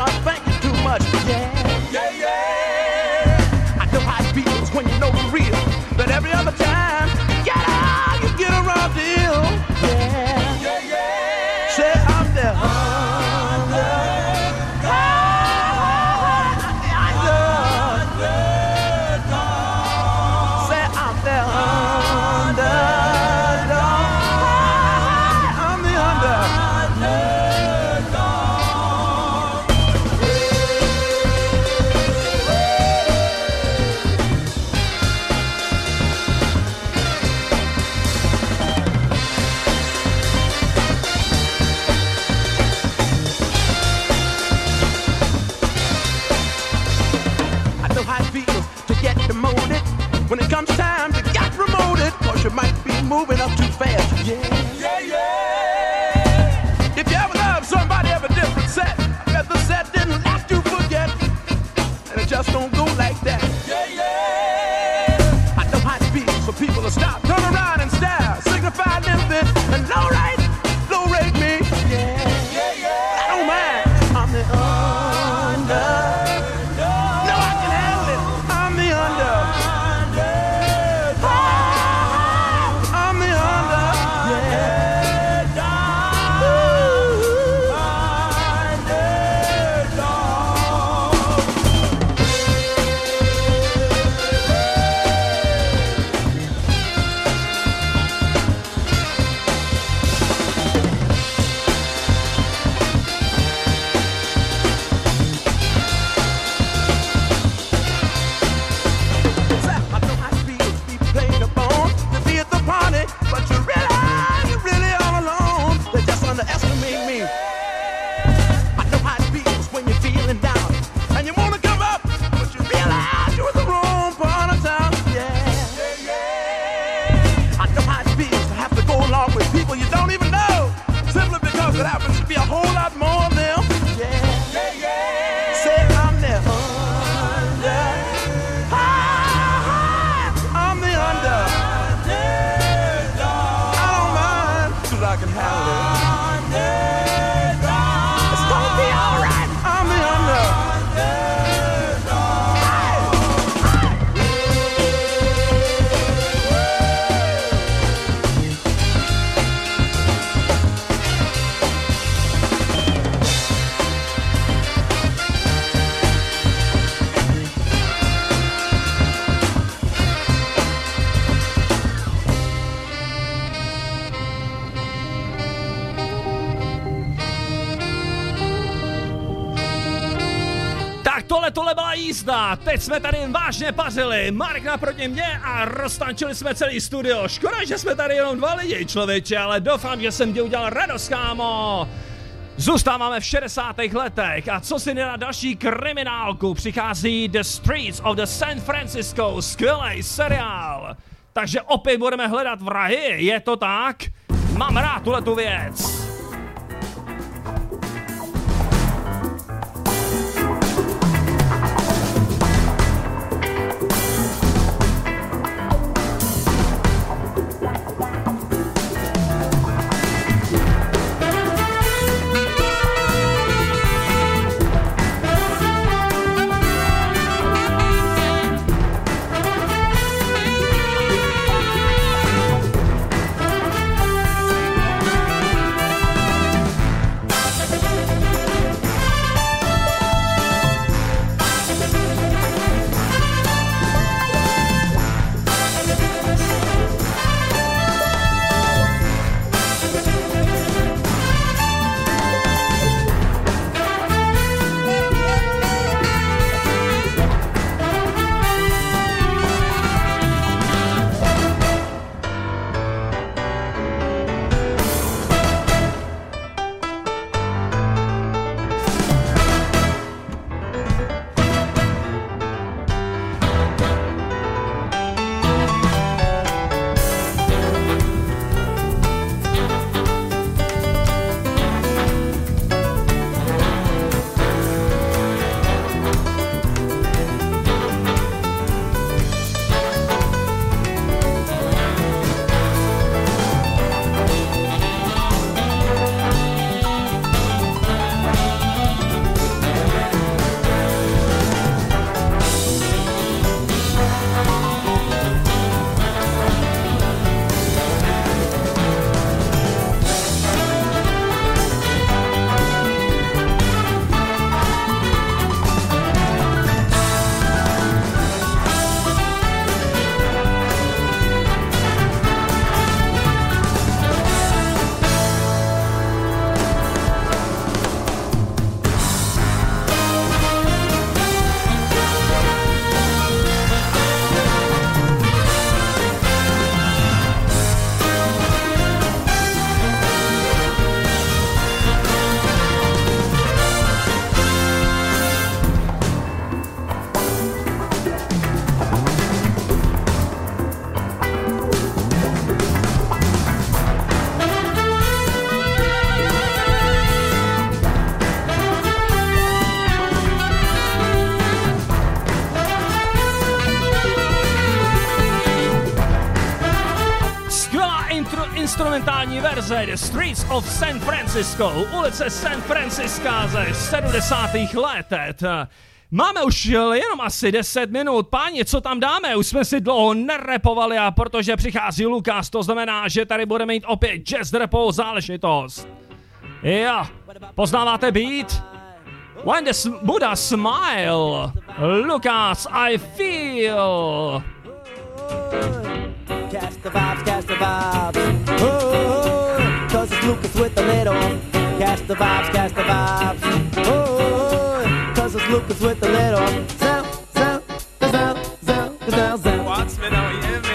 Teď jsme tady vážně pařili. Mark naproti mě a roztančili jsme celý studio. Škoda, že jsme tady jenom dva lidi, člověče, ale doufám, že jsem ti udělal radost, kámo. Zůstáváme v 60. letech a co si na další kriminálku přichází The Streets of the San Francisco, skvělý seriál. Takže opět budeme hledat vrahy, je to tak? Mám rád tuhle tu věc. Verze The Streets of San Francisco, ulice San Francisca ze 70. let. Máme už jenom asi 10 minut. Páni, co tam dáme? Už jsme si dlouho nerepovali a protože přichází Lukas, to znamená, že tady budeme mít opět jazz repovou záležitost. Jo, poznáváte beat? When the Buddha smile, Lucas, I feel.
Catch the vibes, catch the vibes. Oh, cause it's Lucas with a little. Cast the vibes, cast the vibes. Oh, oh,
oh, oh. cause
it's Lucas with a little. Zell, zell, zell, zell, zell, zell. Watts, man, how are?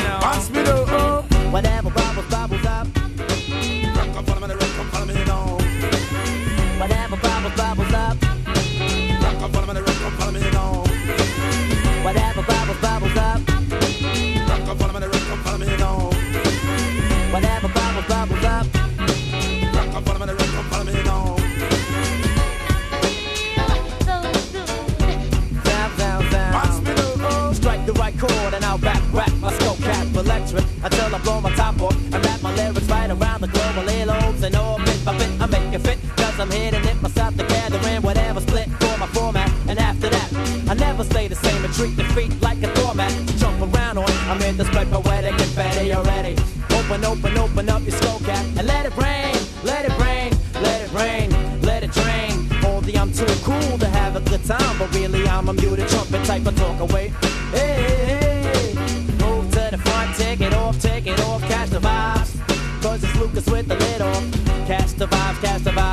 Until I blow my top off and rap my lyrics right around the globe. My little lobes and all bit by bit I make it fit cause I'm hitting it myself together in whatever split for my format. And after that, I never stay the same and treat defeat like a doormat. Jump around on, I'm in the spread poetic confetti already. Open, open, open up your skull cap and let it rain, let it rain, let it rain, let it drain. Only I'm too cool to have a good time, but really I'm a muted trumpet type of talk away. Catch the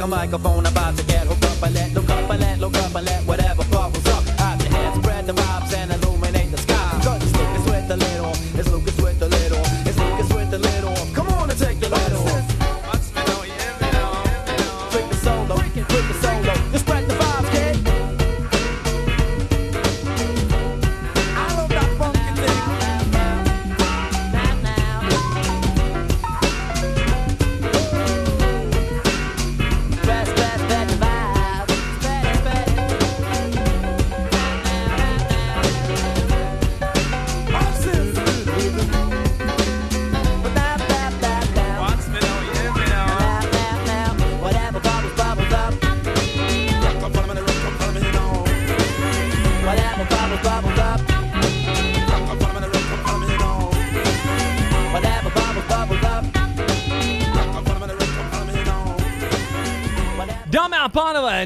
a
microphone about to get hooked up.
I
let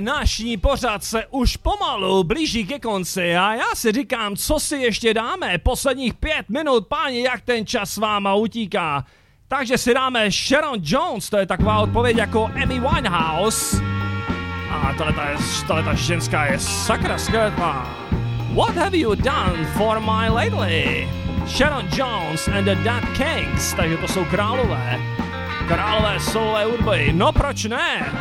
nášní pořad se už pomalu blíží ke konci a já si říkám, co si ještě dáme. Posledních pět minut, páni, jak ten čas s váma utíká. Takže si dáme Sharon Jones, to je taková odpověď jako Emmy Winehouse. A tohle ta ženská je sakra skvělá. What have you done for my lately? Sharon Jones and the Dead Kings, takže to jsou králové. Králové solové hudby, no proč ne?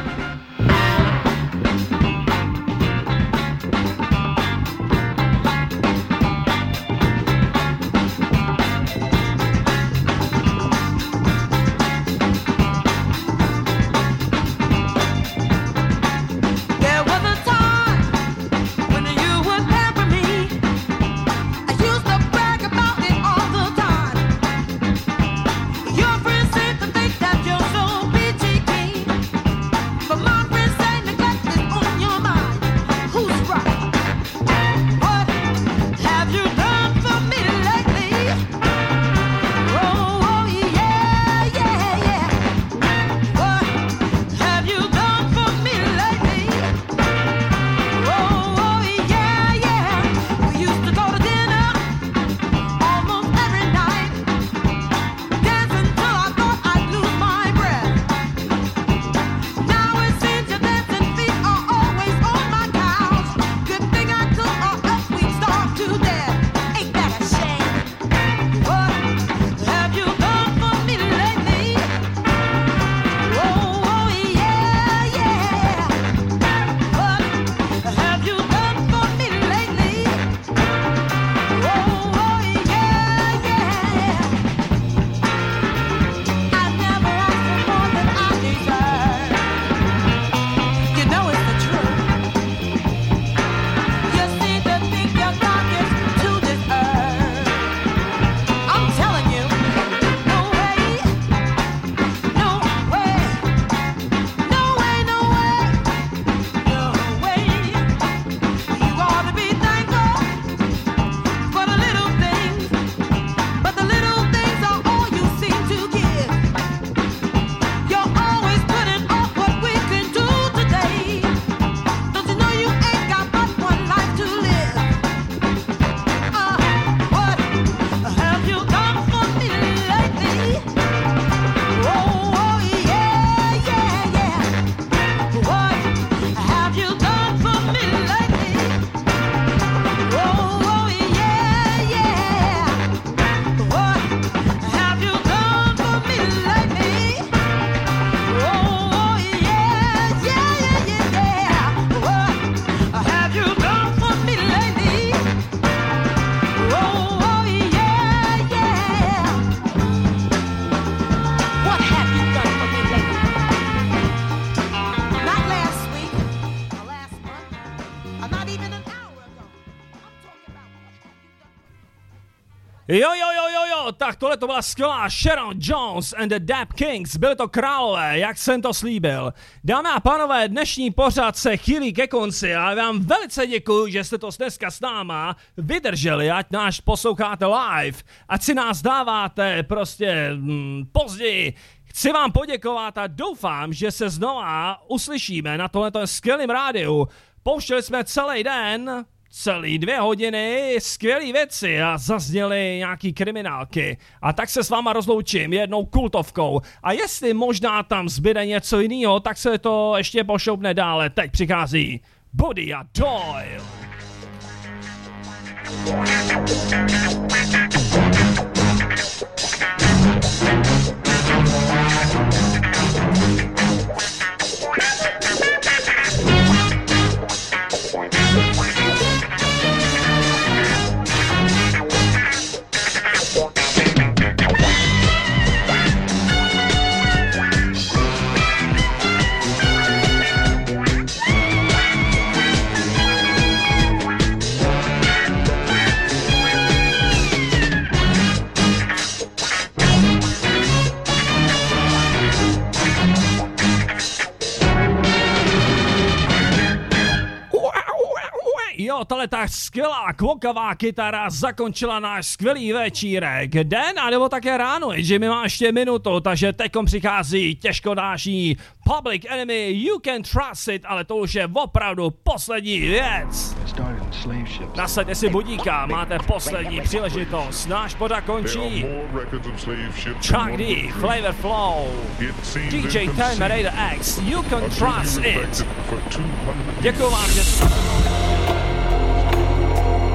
To byla skvělá Sharon Jones and the Dap Kings, byly to králové, jak jsem to slíbil. Dámy a pánové, dnešní pořad se chýlí ke konci a já vám velice děkuji, že jste to dneska s náma vydrželi, ať náš posloucháte live, ať si nás dáváte prostě mm, později. Chci vám poděkovat a doufám, že se znova uslyšíme na tohleto skvělém rádiu. Pouštěli jsme celý den, celý dvě hodiny skvělé věci a zazněly nějaký kriminálky. A tak se s váma rozloučím jednou kultovkou. A jestli možná tam zbyde něco jiného, tak se to ještě pošoupne dále. Teď přichází Buddy a Doyle. Jo, tohle ta skvělá kvokavá kytara zakončila náš skvělý večírek. Den, anebo také ráno, že mi má ještě minutu, takže teďkom přichází těžkodážní Public Enemy, You Can Trust It, ale to už je opravdu poslední věc. Nasaďte si budíka, máte poslední příležitost. Náš poda končí. Chuck D, Flavor Flow, DJ Terminator X, You Can Trust It. Děkuji vám, že jste